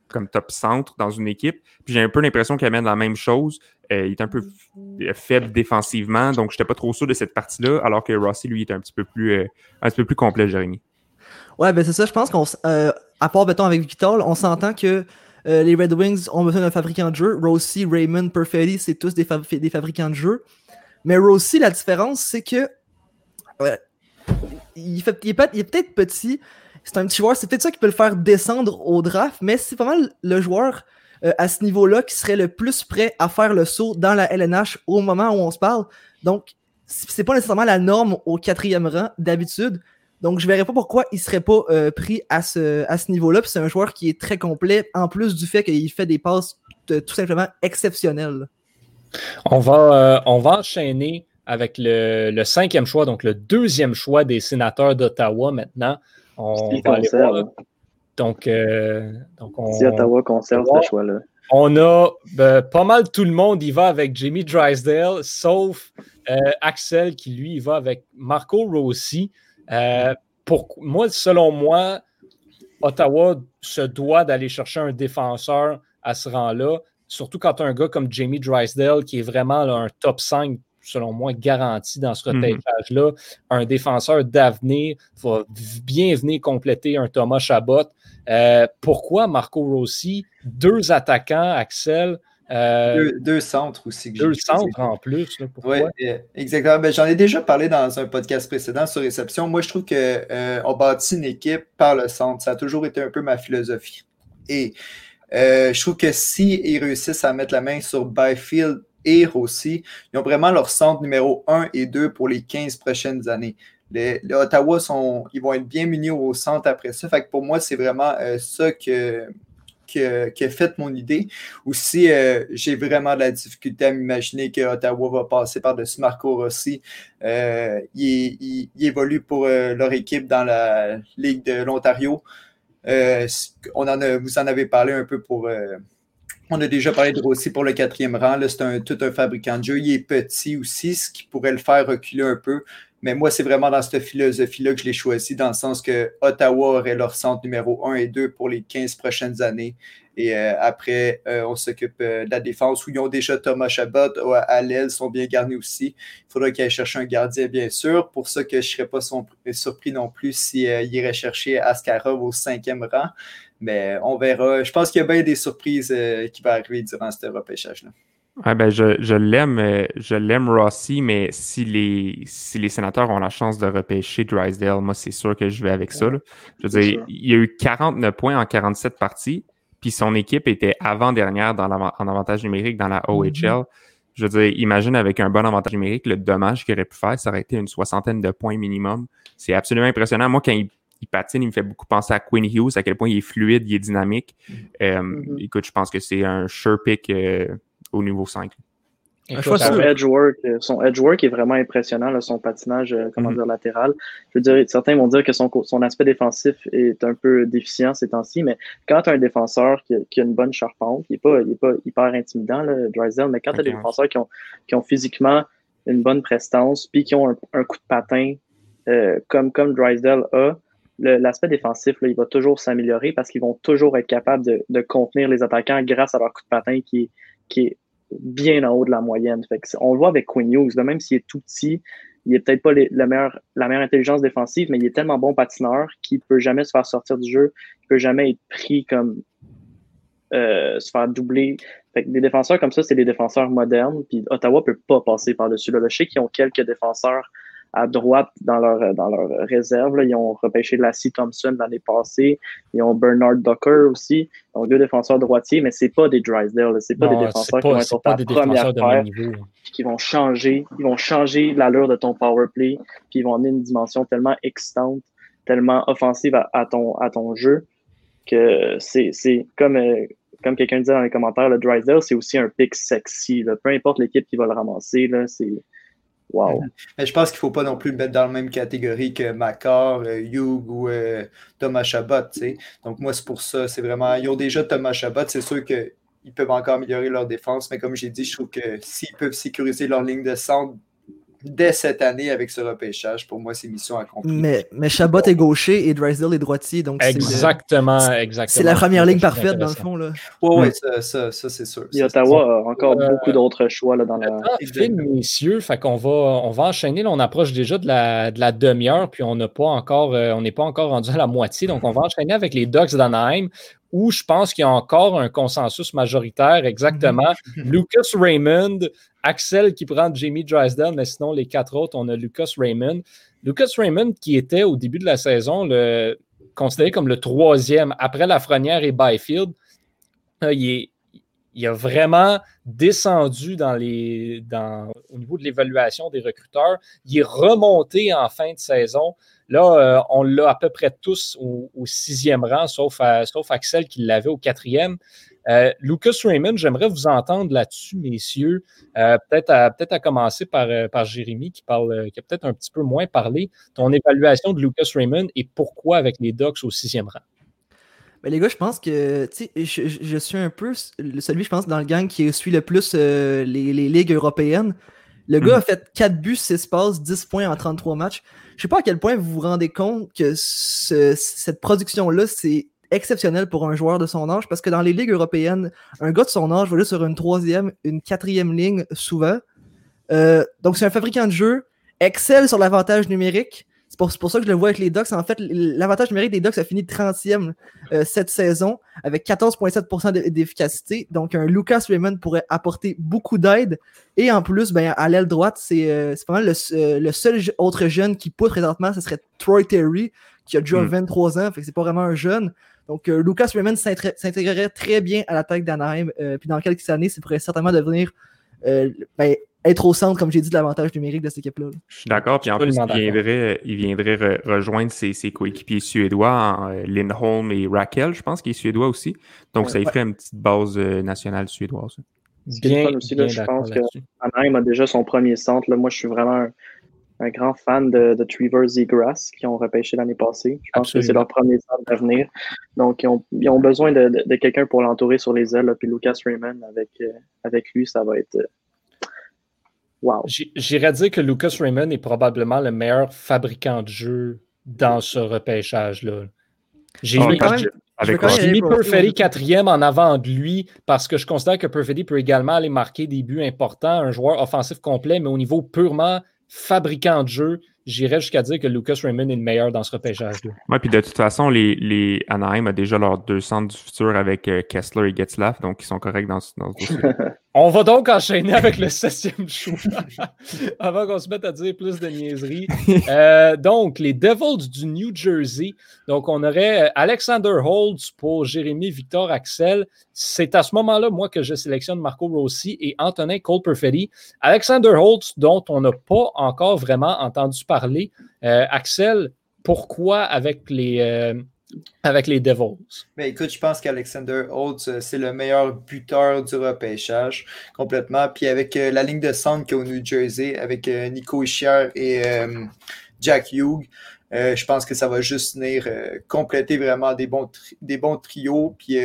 comme top centre dans une équipe. Puis j'ai un peu l'impression qu'il amène la même chose. Euh, il est un peu faible défensivement, donc je n'étais pas trop sûr de cette partie-là, alors que Rossi, lui, est un petit peu plus, euh, un petit peu plus complet, Jérémy. Ouais, ben c'est ça, je pense qu'on, à part, avec Victor, on s'entend que euh, les Red Wings ont besoin d'un fabricant de jeu. Rossi, Raymond, Perfetti, c'est tous des, des, fabricants de jeu. Mais Rossi, la différence, c'est que ouais, il, est peut-être petit. C'est un petit joueur. C'est peut-être ça qui peut le faire descendre au draft, mais c'est pas mal le joueur euh, à ce niveau-là qui serait le plus prêt à faire le saut dans la LNH au moment où on se parle. Donc, c'est pas nécessairement la norme au quatrième rang d'habitude. Donc, je ne verrais pas pourquoi il ne serait pas euh, pris à ce, à ce niveau-là. Puis c'est un joueur qui est très complet, en plus du fait qu'il fait des passes de, tout simplement exceptionnelles. On va, euh, on va enchaîner avec le, le, cinquième choix, donc le deuxième choix des sénateurs d'Ottawa maintenant. On va aller voir, donc, euh, donc on, si Ottawa conserve ce choix-là. On a ben, pas mal tout le monde, il va avec Jamie Drysdale, sauf euh, Axel qui, lui, va avec Marco Rossi. Euh, pour moi, selon moi, Ottawa se doit d'aller chercher un défenseur à ce rang-là, surtout quand tu as un gars comme Jamie Drysdale qui est vraiment là, un top 5 selon moi, garanti dans ce repêchage-là. Mm -hmm. Un défenseur d'avenir va bien venir compléter un Thomas Chabot. Euh, pourquoi Marco Rossi? Deux attaquants, Axel. Euh, deux, deux, centres aussi. deux centres en plus. Oui, exactement. Ben, J'en ai déjà parlé dans un podcast précédent sur réception. Moi, je trouve qu'on euh, bâtit une équipe par le centre. Ça a toujours été un peu ma philosophie. Et euh, je trouve que s'ils si réussissent à mettre la main sur Byfield et Rossi, ils ont vraiment leur centre numéro 1 et 2 pour les 15 prochaines années. Les, les Ottawa sont, ils vont être bien munis au centre après ça. Fait que pour moi, c'est vraiment euh, ça que, que, que, fait mon idée. Aussi, euh, j'ai vraiment de la difficulté à m'imaginer que Ottawa va passer par-dessus Marco Rossi. Euh, il, évolue pour euh, leur équipe dans la Ligue de l'Ontario. On en a, vous en avez parlé un peu pour. On a déjà parlé de Rossi pour le quatrième rang. C'est tout un fabricant de jeu. Il est petit aussi, ce qui pourrait le faire reculer un peu. Mais moi, c'est vraiment dans cette philosophie-là que je l'ai choisi, dans le sens que Ottawa aurait leur centre numéro 1 et 2 pour les 15 prochaines années. Et euh, après, euh, on s'occupe euh, de la défense où ils ont déjà Thomas Chabot à l'aile, sont bien garnis aussi. Il faudrait qu'ils aillent chercher un gardien, bien sûr. Pour ça que je ne serais pas surpris non plus s'ils iraient chercher Askarov au cinquième rang. Mais on verra. Je pense qu'il y a bien des surprises qui vont arriver durant ce repêchage-là. Ouais, ben je, je l'aime, je l'aime Rossi, mais si les, si les sénateurs ont la chance de repêcher Drysdale, moi c'est sûr que je vais avec ça. Je veux dire, il y a eu 49 points en 47 parties puis son équipe était avant-dernière dans en avantage numérique dans la OHL. Mm-hmm. Je veux dire, imagine avec un bon avantage numérique, le dommage qu'il aurait pu faire, ça aurait été une soixantaine de points minimum. C'est absolument impressionnant. Moi, quand il, patine, il me fait beaucoup penser à Quinn Hughes, à quel point il est fluide, il est dynamique. Mm-hmm. Euh, mm-hmm. Écoute, je pense que c'est un sure pick euh, au niveau 5. son, edge work, euh, son edge work est vraiment impressionnant, son patinage euh, comment mm-hmm. dire, latéral. Je veux dire, certains vont dire que son, son aspect défensif est un peu déficient ces temps-ci, mais quand tu as un défenseur qui a, une bonne charpente, il n'est pas, il est pas hyper intimidant, là, Drysdale, mais quand tu as des défenseurs qui ont, qui ont physiquement une bonne prestance, puis qui ont un, coup de patin euh, comme, comme Drysdale a, l'aspect défensif, là, il va toujours s'améliorer parce qu'ils vont toujours être capables de, de, contenir les attaquants grâce à leur coup de patin qui, qui est bien en haut de la moyenne. on le voit avec Quinn Hughes, même s'il est tout petit, il n'est peut-être pas la, meilleure, intelligence défensive, mais il est tellement bon patineur qu'il ne peut jamais se faire sortir du jeu, il ne peut jamais être pris comme euh, se faire doubler. des défenseurs comme ça, c'est des défenseurs modernes, puis Ottawa ne peut pas passer par-dessus. Je sais qu'ils ont quelques défenseurs à droite dans leur, dans leur réserve. Ils ont repêché Lassie Thompson l'année passée. Ils ont Bernard Docker aussi. Ils ont deux défenseurs droitiers, mais c'est pas des Drysdale. C'est pas des défenseurs qui vont être sur ta première paire, qui vont changer. Ils vont changer l'allure de ton power play, puis ils vont amener une dimension tellement excitante, tellement offensive à, ton, à ton jeu que c'est comme, euh, comme quelqu'un disait dans les commentaires, le Drysdale, c'est aussi un pick sexy. Peu importe l'équipe qui va le ramasser, c'est Wow. (laughs) Mais je pense qu'il ne faut pas non plus le mettre dans la même catégorie que Macar, euh, Hugh ou euh, Thomas Chabot. Donc, moi, c'est pour ça. C'est vraiment. Ils ont déjà Thomas Chabot. C'est sûr qu'ils peuvent encore améliorer leur défense. Mais comme j'ai dit, je trouve que s'ils peuvent sécuriser leur ligne de centre dès cette année avec ce repêchage. Pour moi, c'est mission accomplie. Mais, mais Chabot est gaucher et Drysdale est droitier. Donc exactement, exactement. C'est la première ligne parfaite, dans le fond. Oui, oui, mm. ça, ça, c'est sûr. Et Ottawa a encore euh, beaucoup d'autres choix là, dans la. messieurs, fait qu'on va, on va enchaîner. on approche déjà de la, de la demi-heure, puis on n'a pas encore, euh, on n'est pas encore rendu à la moitié. Donc, on va enchaîner avec les Ducks d'Anaheim où je pense qu'il y a encore un consensus majoritaire, exactement. (laughs) Lucas Raymond, Axel qui prend Jamie Drysdale, mais sinon les quatre autres, on a Lucas Raymond. Lucas Raymond qui était au début de la saison considéré comme le troisième après Lafrenière et Byfield. Il, il, a vraiment descendu au niveau de l'évaluation des recruteurs. Il est remonté en fin de saison. Là, euh, on l'a à peu près tous au, sixième rang, sauf, sauf Axel qui l'avait au quatrième. Euh, Lucas Raymond, j'aimerais vous entendre là-dessus, messieurs. Euh, peut-être à, peut à commencer par, par Jérémy qui, parle, qui a peut-être un petit peu moins parlé. Ton évaluation de Lucas Raymond et pourquoi avec les Ducks au sixième rang? Ben les gars, je pense que je, je, suis un peu celui, je pense, dans le gang qui suit le plus les, les, ligues européennes. Le gars hmm. a fait 4 buts, 6 passes, 10 points en 33 matchs. Je sais pas à quel point vous vous rendez compte que cette production-là, c'est exceptionnel pour un joueur de son âge parce que dans les ligues européennes, un gars de son âge va aller sur une troisième, une quatrième ligne souvent. Euh, donc, c'est un fabricant de jeu, excelle sur l'avantage numérique, c'est pour, ça que je le vois avec les Ducks. En fait, l'avantage numérique des Ducks a fini 30e euh, cette saison avec 14,7% d'efficacité. Donc, un Lucas Raymond pourrait apporter beaucoup d'aide. Et en plus, ben, à l'aile droite, c'est euh, pas mal euh, le, seul autre jeune qui pousse présentement, ce serait Troy Terry, qui a déjà 23 hmm. ans. Fait que c'est pas vraiment un jeune. Donc, Lucas Raymond s'intégrerait très bien à l'attaque d'Anaheim. puis dans quelques années, ça pourrait certainement devenir ben, être au centre, comme j'ai dit, de l'avantage numérique de cette équipe-là. Je suis d'accord. Puis en plus, il viendrait, il viendrait rejoindre ses, coéquipiers suédois, euh, Lindholm et Raquel, je pense, qu'il est suédois aussi. Donc, ça y ferait une petite base euh, nationale suédoise. Bien, aussi, je pense que Anaheim a déjà son premier centre. Là. Moi, je suis vraiment un, grand fan de, de Trevor Zegras qui ont repêché l'année passée. Je pense que c'est leur premier centre d'avenir. Donc, ils ont, ils ont besoin de, de, quelqu'un pour l'entourer sur les ailes. Puis Lucas Raymond, avec, euh, avec lui, ça va être Wow. J'irais dire que Lucas Raymond est probablement le meilleur fabricant de jeu dans ce repêchage-là. J'ai Ah, mis, j'ai- mis Perfetti quatrième en avant de lui parce que je considère que Perfetti peut également aller marquer des buts importants, un joueur offensif complet, mais au niveau purement fabricant de jeu, j'irais jusqu'à dire que Lucas Raymond est le meilleur dans ce repêchage-là. Ouais, puis de toute façon, les, les Anaheim a déjà leurs deux centres du futur avec euh, Kessler et Getzlaff, donc ils sont corrects dans, ce- dans ce dossier. (laughs) On va donc enchaîner avec le septième (laughs) choix avant qu'on se mette à dire plus de niaiseries. (laughs) Euh, donc, les Devils du New Jersey. Donc, on aurait euh, Alexander Holtz pour Jérémy Victor Axel. C'est à ce moment-là, moi, que je sélectionne Marco Rossi et Antonin Cole Perfetti. Alexander Holtz, dont on n'a pas encore vraiment entendu parler. Euh, Axel, pourquoi avec les, euh, Devils? Ben, écoute, je pense qu'Alexander Holtz, euh, c'est le meilleur buteur du repêchage complètement. Puis avec la ligne de centre qu'il y au New Jersey, avec Nico Ischier et Jack Hughes, je pense que ça va juste venir compléter vraiment des bons, des bons trios. Puis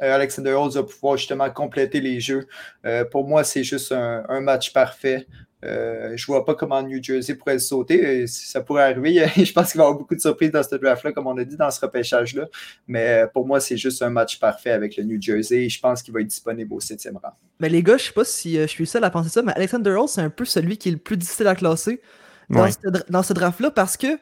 Alexander Holtz va pouvoir justement compléter les jeux. Euh, pour moi, c'est juste un, un match parfait. Euh, je vois pas comment New Jersey pourrait le sauter. Euh, Ça pourrait arriver. (laughs) je pense qu'il va y avoir beaucoup de surprises dans ce draft-là, comme on a dit dans ce repêchage-là. Mais euh, pour moi, c'est juste un match parfait avec le New Jersey. Je pense qu'il va être disponible au septième rang. Mais les gars, je sais pas si euh, je suis le seul à penser ça, mais Alexander Holtz, c'est un peu celui qui est le plus difficile à classer dans Ouais. ce, dra- dans ce draft-là parce que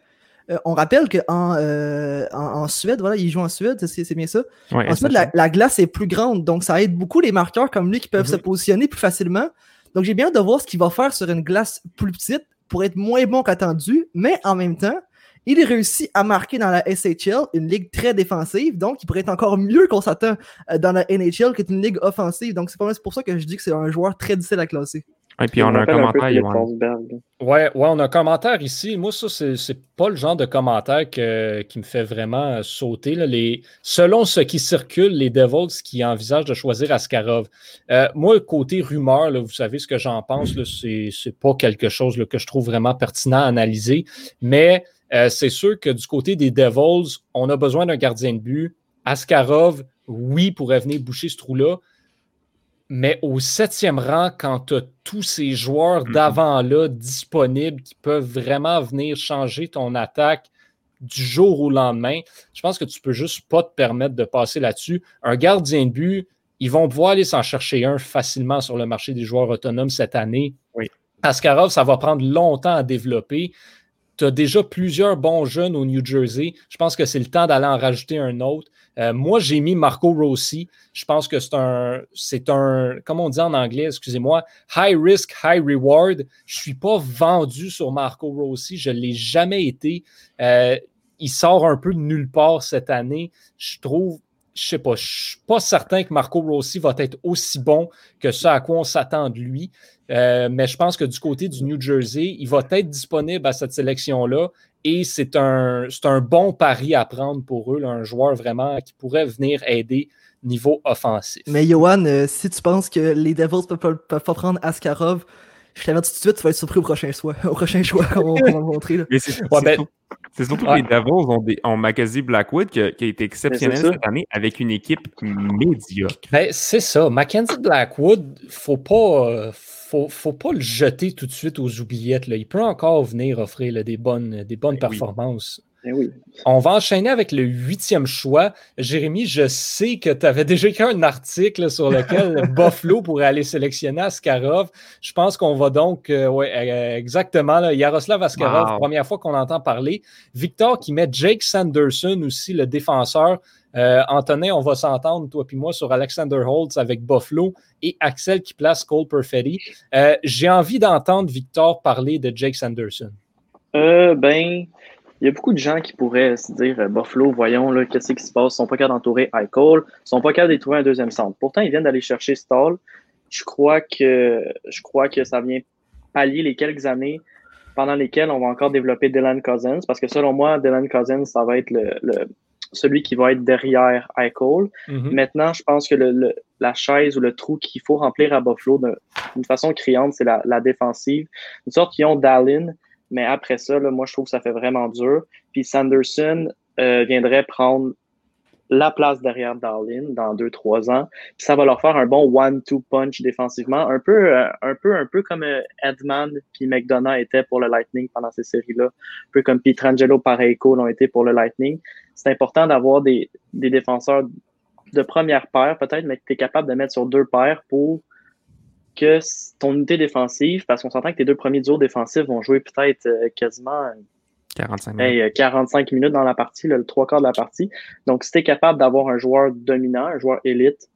euh, on rappelle qu'en euh, en, en Suède, voilà, il joue en Suède, c'est bien ça. Ouais, En Suède, la, glace est plus grande, donc ça aide beaucoup les marqueurs comme lui qui peuvent Mhm. se positionner plus facilement. Donc j'ai bien hâte de voir ce qu'il va faire sur une glace plus petite pour être moins bon qu'attendu, mais en même temps, il réussit à marquer dans la SHL, une ligue très défensive, donc il pourrait être encore mieux qu'on s'attend euh, dans la NHL, qui est une ligue offensive. Donc c'est pour ça que je dis que c'est un joueur très difficile à classer. Et puis on a un commentaire. Forsberg. Ouais, ouais, on a un commentaire ici. Moi, ça, c'est, c'est pas le genre de commentaire que- qui me fait vraiment euh, sauter. là. Les, selon ce qui circule, les Devils qui envisagent de choisir Askarov. Euh, moi, côté rumeur, là, vous savez ce que j'en pense, là, c'est, c'est pas quelque chose là, que je trouve vraiment pertinent à analyser. Mais euh, c'est sûr que du côté des Devils, on a besoin d'un gardien de but. Askarov, oui, pourrait venir boucher ce trou-là. Mais au septième rang, quand tu as tous ces joueurs Mhm. d'avant-là disponibles qui peuvent vraiment venir changer ton attaque du jour au lendemain, je pense que tu peux juste pas te permettre de passer là-dessus. Un gardien de but, ils vont pouvoir aller s'en chercher un facilement sur le marché des joueurs autonomes cette année. Oui. Askarov, ça va prendre longtemps à développer. Tu as déjà plusieurs bons jeunes au New Jersey. Je pense que c'est le temps d'aller en rajouter un autre. Euh, moi, j'ai mis Marco Rossi. Je pense que c'est un, c'est un, comment on dit en anglais, excusez-moi, high risk, high reward. Je ne suis pas vendu sur Marco Rossi. Je ne l'ai jamais été. Euh, il sort un peu de nulle part cette année. Je trouve, je sais pas, je suis pas certain que Marco Rossi va être aussi bon que ce à quoi on s'attend de lui. Euh, mais je pense que du côté du New Jersey, il va être disponible à cette sélection-là. Et c'est un, bon pari à prendre pour eux, un joueur vraiment qui pourrait venir aider niveau offensif. Mais Johan, euh, si tu penses que les Devils peuvent pas, peuvent pas prendre Askarov, je t'avertis tout de suite, tu vas être surpris au prochain choix, (laughs) au prochain choix qu'on va va montrer. là. Mais c'est Ouais, c'est ben- surtout- c'est surtout que Ouais. les Devils ont, des, ont Mackenzie Blackwood qui a, qui a été exceptionnel c'est ça. cette année avec une équipe médiocre. Ben, c'est ça. Mackenzie Blackwood, faut pas, euh, faut, faut pas le jeter tout de suite aux oubliettes. Là. Il peut encore venir offrir là, des bonnes, des bonnes Ben oui. Eh oui. On va enchaîner avec le huitième choix. Jérémy, je sais que tu avais déjà écrit un article sur lequel (laughs) Buffalo pourrait aller sélectionner Askarov. Je pense qu'on va donc, euh, ouais, euh, exactement, là, Yaroslav Askarov, Wow. première fois qu'on entend parler. Victor qui met Jake Sanderson aussi, le défenseur. Euh, Antonin, on va s'entendre, toi puis moi, sur Alexander Holtz avec Buffalo et Axel qui place Cole Perfetti. Euh, J'ai envie d'entendre Victor parler de Jake Sanderson. Euh, ben, il y a beaucoup de gens qui pourraient se dire euh, Buffalo, voyons, là, qu'est-ce qui se passe? Ils sont pas capables d'entourer Eichel, ils sont pas capables de trouver un deuxième centre. Pourtant, ils viennent d'aller chercher Stall. Je crois que je crois que ça vient pallier les quelques années pendant lesquelles on va encore développer Dylan Cousins, parce que selon moi, Dylan Cousins, ça va être le, le- celui qui va être derrière Eichel. Mhm. Maintenant, je pense que le, le- la chaise ou le trou qu'il faut remplir à Buffalo d'un- d'une façon criante, c'est la, la défensive. Une sorte qu'ils ont Dallin, mais après ça, moi, je trouve que ça fait vraiment dur. Puis Sanderson euh, viendrait prendre la place derrière Darlin dans deux, trois ans. ça va leur faire un bon one-two punch défensivement, un peu, euh, comme euh, Edman puis McDonough était pour le Lightning pendant ces séries-là, un peu comme Pietrangelo Pareco l'ont été pour le Lightning. C'est important d'avoir des, des défenseurs de première paire, peut-être, mais que tu es capable de mettre sur deux paires pour que ton unité défensive, parce qu'on s'entend que tes deux premiers duos défensifs vont jouer peut-être euh, quasiment 45 minutes. 45 minutes dans la partie, le trois quarts de la partie. Donc, si tu es capable d'avoir un joueur dominant, un joueur élite,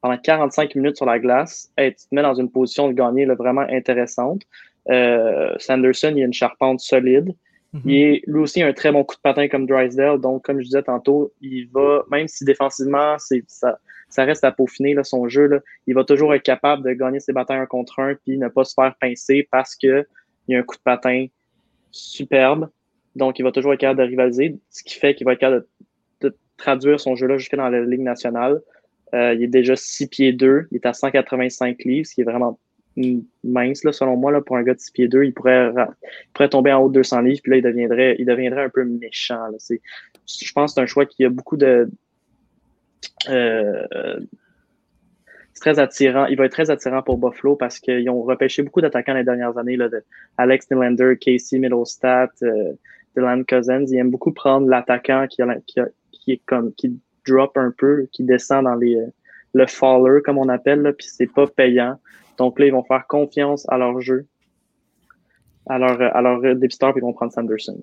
pendant 45 minutes sur la glace, tu te mets dans une position de gagner vraiment intéressante. Euh, Sanderson, il a une charpente solide. Mhm. Il est lui aussi un très bon coup de patin comme Drysdale. Donc, comme je disais tantôt, il va, même si défensivement, c'est ça, ça reste à peaufiner là, son jeu, là, il va toujours être capable de gagner ses batailles un contre un puis ne pas se faire pincer parce qu'il y a un coup de patin superbe. Donc, il va toujours être capable de rivaliser, ce qui fait qu'il va être capable de, traduire son jeu-là jusqu'à dans la Ligue nationale. Euh, il est déjà 6 pieds 2, il est à 185 livres, ce qui est vraiment mince, là, selon moi, là, pour un gars de 6 pieds 2. Il pourrait, pourrait tomber en haut de 200 livres, puis là, il deviendrait, il deviendrait un peu méchant. Là. Je pense que c'est un choix qui a beaucoup de. Euh, très attirant. Il va être très attirant pour Buffalo parce qu'ils ont repêché beaucoup d'attaquants les dernières années, là, de Alex Nylander, Casey Middlestat, euh, Dylan Cousins. Ils aiment beaucoup prendre l'attaquant qui, est comme qui drop un peu, qui descend dans les le faller, comme on appelle, là, puis c'est pas payant. Donc là, ils vont faire confiance à leur jeu, à leur, à leur puis ils vont prendre Sanderson.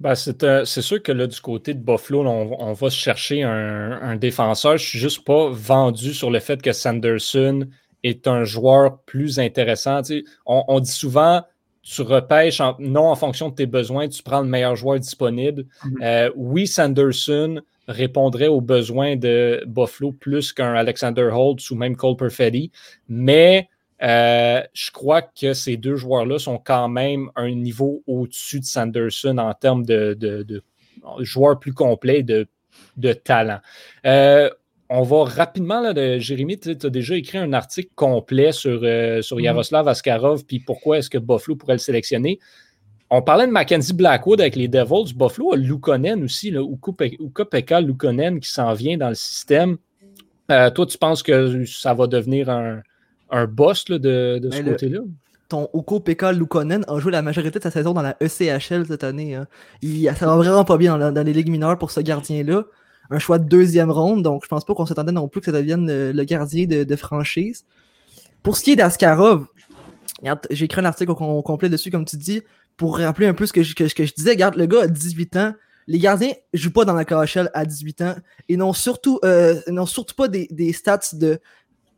Ben, c'est sûr que là, du côté de Buffalo, on, va se chercher un, défenseur. Je suis juste pas vendu sur le fait que Sanderson est un joueur plus intéressant. on, dit souvent tu repêches non en fonction de tes besoins, tu prends le meilleur joueur disponible. Mm-hmm. Euh, oui, Sanderson répondrait aux besoins de Buffalo plus qu'un Alexander Holtz ou même Cole Perfetti, mais euh, je crois que ces deux joueurs-là sont quand même un niveau au-dessus de Sanderson en termes de, joueurs plus complets de, de talent. Euh, on va rapidement, là, de, Jérémy, tu as déjà écrit un article complet sur, euh, sur mhm. Yaroslav Askarov, puis pourquoi est-ce que Buffalo pourrait le sélectionner? On parlait de Mackenzie Blackwood avec les Devils. Buffalo a Lukonen aussi, là, Pekka Lukonen qui s'en vient dans le système. Euh, toi, tu penses que ça va devenir un, un boss de, de ce ben, côté-là? ton Uko Pekka Lukonen a joué la majorité de sa saison dans la ECHL cette année. Hein. Il, ça va vraiment pas bien dans, les ligues mineures pour ce gardien-là un choix de deuxième ronde, donc je pense pas qu'on s'attendait non plus que ça devienne le, gardien de, franchise. Pour ce qui est d'Askarov, j'ai écrit un article au, complet dessus, comme tu dis, pour rappeler un peu ce que je, que, je disais. Regarde, le gars a 18 ans. Les gardiens jouent pas dans la KHL à 18 ans et n'ont surtout, euh, surtout pas des, stats de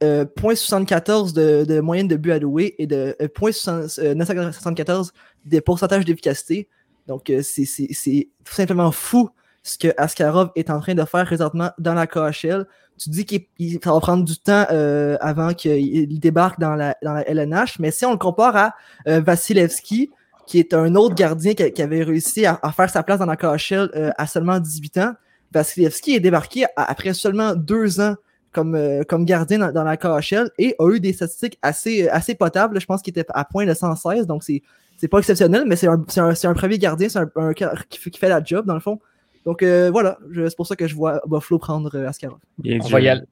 euh, 0.74 de, moyenne de but alloué et de euh, 0.974 des pourcentages d'efficacité. Donc, euh, c'est tout simplement fou ce que Askarov est en train de faire présentement dans la KHL. Tu dis qu'il ça va prendre du temps euh, avant qu'il débarque dans la, dans la LNH, mais si on le compare à euh, Vasilevski, qui est un autre gardien qui, avait réussi à, faire sa place dans la KHL euh, à seulement 18 ans, Vasilevski est débarqué après seulement deux ans comme, comme gardien dans, la KHL et a eu des statistiques assez, assez potables. Je pense qu'il était à point de 116, donc c'est c'est pas exceptionnel, mais c'est un, un, un, premier gardien, c'est un, un, qui fait la job dans le fond. Donc euh, voilà, c'est pour ça que je vois Buffalo prendre euh, Askarov. On va, y aller,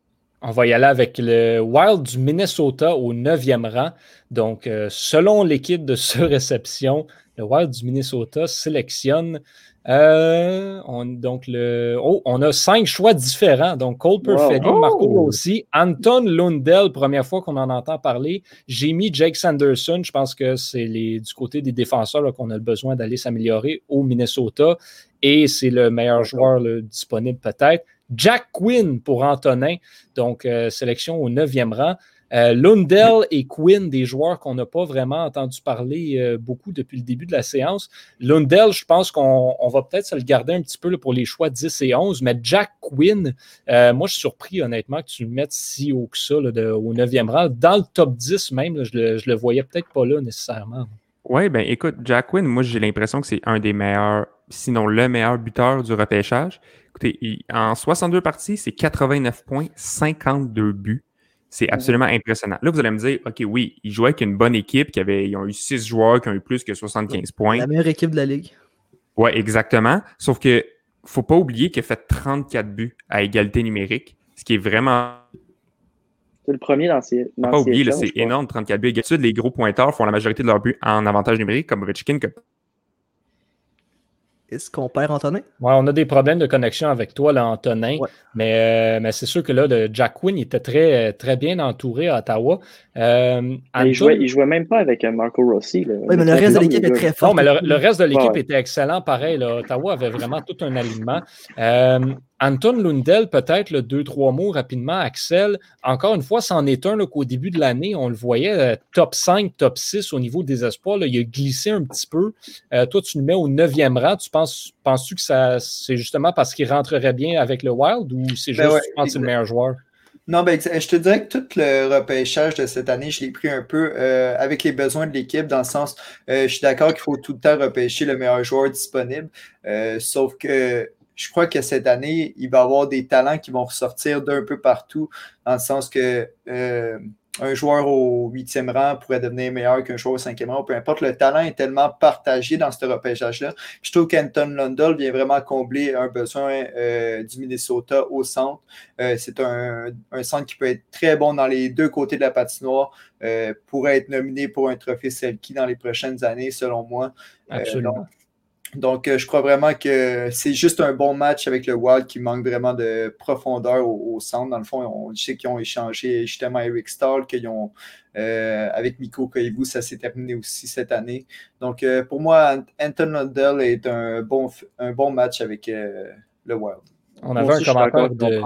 on va, y aller, avec le Wild du Minnesota au 9e rang. Donc, euh, selon l'équipe de (laughs) surréception, le Wild du Minnesota sélectionne euh, on, donc le, oh, on a cinq choix différents. Donc, Cole Perfetti, Marco oh! Rossi, Anton Lundell, première fois qu'on en entend parler. J'ai mis Jake Sanderson. Je pense que c'est du côté des défenseurs qu'on a besoin d'aller s'améliorer au Minnesota. Et c'est le meilleur joueur disponible peut-être. Jack Quinn pour Antonin. Donc, euh, sélection au neuvième rang. Euh, Lundell et Quinn, des joueurs qu'on n'a pas vraiment entendu parler euh, beaucoup depuis le début de la séance. Lundell, je pense qu'on va peut-être se le garder un petit peu pour les choix 10 et 11, mais Jack Quinn, euh, moi, je suis surpris honnêtement que tu le mettes si haut que ça, au 9e rang. Dans le top 10 même, je, le, le voyais peut-être pas là nécessairement. Oui, ben écoute, Jack Quinn, moi j'ai l'impression que c'est un des meilleurs, sinon le meilleur buteur du repêchage. Écoutez, en 62 parties, c'est 89 points, 52 buts. C'est absolument impressionnant. Là, vous allez me dire, OK, oui, ils jouaient avec une bonne équipe, qui avait, ils ont eu six joueurs qui ont eu plus que 75 points. La meilleure équipe de la Ligue. Oui, exactement. Sauf que faut pas oublier qu'il a fait 34 buts à égalité numérique, ce qui est vraiment. C'est le premier dans ces. Faut pas oublier, c'est énorme, 34 buts. D'habitude, les gros pointeurs font la majorité de leurs buts en avantage numérique, comme Ovechkin, que est-ce qu'on perd Antonin? Ouais, on a des problèmes de connexion avec toi, là, Antonin. Mais, euh, mais c'est sûr que là, le Jack Quinn était très, très bien entouré à Ottawa. Euh, il, jouait, jouait même pas avec euh, Marco Rossi. Oui, mais le reste de l'équipe est très fort. Non, mais le, reste de l'équipe était excellent, pareil. Ottawa avait vraiment tout un alignement. Anton Lundell, peut-être le deux, trois mots rapidement. Axel, encore une fois, c'en est un qu'au début de l'année, on le voyait top 5, top 6 au niveau des espoirs. il a glissé un petit peu. toi, tu le mets au neuvième rang. Tu penses, penses-tu que c'est justement parce qu'il rentrerait bien avec le Wild ou c'est ben juste que tu c'est le meilleur joueur? Non, ben, je te dirais que tout le repêchage de cette année, je l'ai pris un peu euh, avec les besoins de l'équipe, dans le sens, euh, je suis d'accord qu'il faut tout le temps repêcher le meilleur joueur disponible, euh, sauf que je crois que cette année, il va y avoir des talents qui vont ressortir d'un peu partout, dans le sens que un joueur au huitième rang pourrait devenir meilleur qu'un joueur au cinquième rang, peu importe. Le talent est tellement partagé dans ce repêchage-là. Je trouve qu'Anton Lundell vient vraiment combler un besoin euh, du Minnesota au centre. Euh, c'est un, centre qui peut être très bon dans les deux côtés de la patinoire, euh, pourrait être nominé pour un trophée Selkie dans les prochaines années, selon moi. Absolument. Euh, je crois vraiment que c'est juste un bon match avec le Wild qui manque vraiment de profondeur au, centre. Dans le fond, on sait qu'ils ont échangé justement Eric Stahl, qu'ils ont euh, avec Miko Koivu, ça s'est terminé aussi cette année. Donc, euh, pour moi, Anton Lundell est un bon, un bon match avec le Wild. On avait, un commentaire de...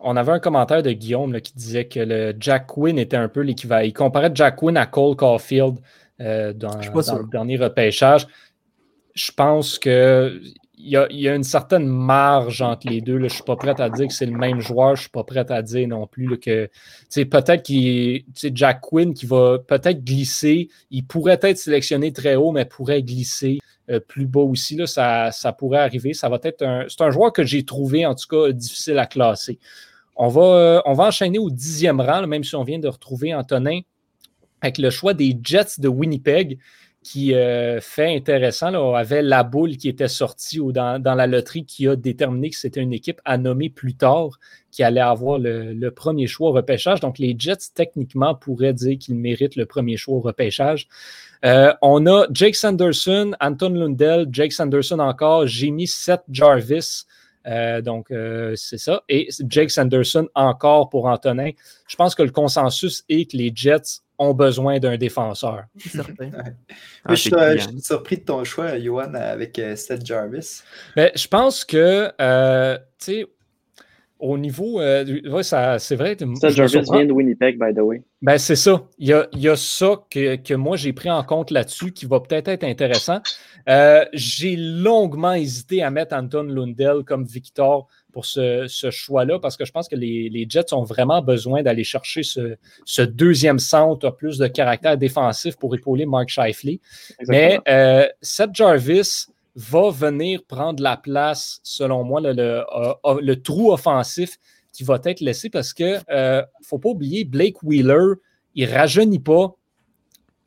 on avait un commentaire de Guillaume qui disait que le Jack Quinn était un peu l'équivalent. Il comparait Jack Quinn à Cole Caulfield dans, dans le dernier repêchage je pense que il y, a, une certaine marge entre les deux. Je ne suis pas prêt à dire que c'est le même joueur. Je ne suis pas prêt à dire non plus que peut-être qu'il Jack Quinn qui va peut-être glisser. Il pourrait être sélectionné très haut, mais pourrait glisser euh, plus bas aussi. Là, ça, ça, pourrait arriver. Ça va être un. C'est un joueur que j'ai trouvé, en tout cas, difficile à classer. On va, euh, on va enchaîner au dixième rang, même si on vient de retrouver Antonin, avec le choix des Jets de Winnipeg qui euh, fait intéressant. On avait la boule qui était sortie ou dans, la loterie qui a déterminé que c'était une équipe à nommer plus tard qui allait avoir le, premier choix au repêchage. Donc, les Jets, techniquement, pourraient dire qu'ils méritent le premier choix au repêchage. Euh, on a Jake Sanderson, Anton Lundell, Jake Sanderson encore. J'ai mis Seth Jarvis. Euh, donc, c'est ça. Et Jake Sanderson encore pour Antonin. Je pense que le consensus est que les Jets ont besoin d'un défenseur. Certain. (laughs) Ah, je, suis, surpris de ton choix, Johan, avec euh, Seth Jarvis. Ben, je pense que, euh, tu sais, au niveau. Euh, c'est vrai. Seth Jarvis vient de Winnipeg, by the way. Ben, c'est ça. Il y a, il y a ça que, que moi, j'ai pris en compte là-dessus qui va peut-être être intéressant. j'ai longuement hésité à mettre Anton Lundell comme Victor pour ce, choix-là parce que je pense que les, Jets ont vraiment besoin d'aller chercher ce, deuxième centre, plus de caractère défensif pour épauler Mark Shifley. Mais euh, Seth Jarvis va venir prendre la place, selon moi, le, le, trou offensif qui va être laissé parce que ne euh, faut pas oublier, Blake Wheeler, il rajeunit pas.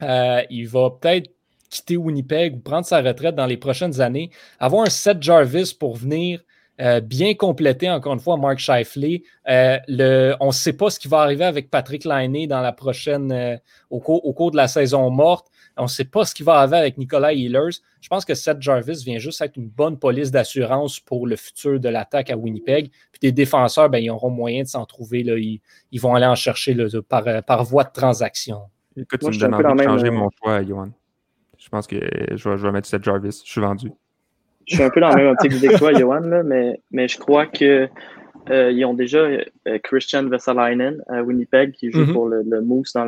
Euh, il va peut-être quitter Winnipeg ou prendre sa retraite dans les prochaines années. Avoir un Seth Jarvis pour venir euh, bien complété, encore une fois, Mark Shifley. Euh, on ne sait pas ce qui va arriver avec Patrick Liney dans la prochaine, euh, au, cours, de la saison morte. On ne sait pas ce qui va arriver avec Nicolas Healers. Je pense que Seth Jarvis vient juste être une bonne police d'assurance pour le futur de l'attaque à Winnipeg. Puis des défenseurs, ben, ils auront moyen de s'en trouver. Là. Ils, vont aller en chercher par, par, voie de transaction. Écoute, tu me donnes envie de changer mon choix, Johan. Je pense que je vais, je vais mettre Seth Jarvis. Je suis vendu je suis un peu dans la même optique que toi, Johan, là, mais, mais je crois que euh, ils ont déjà euh, Christian Vesalainen à Winnipeg qui joue mm-hmm. pour le, Moose dans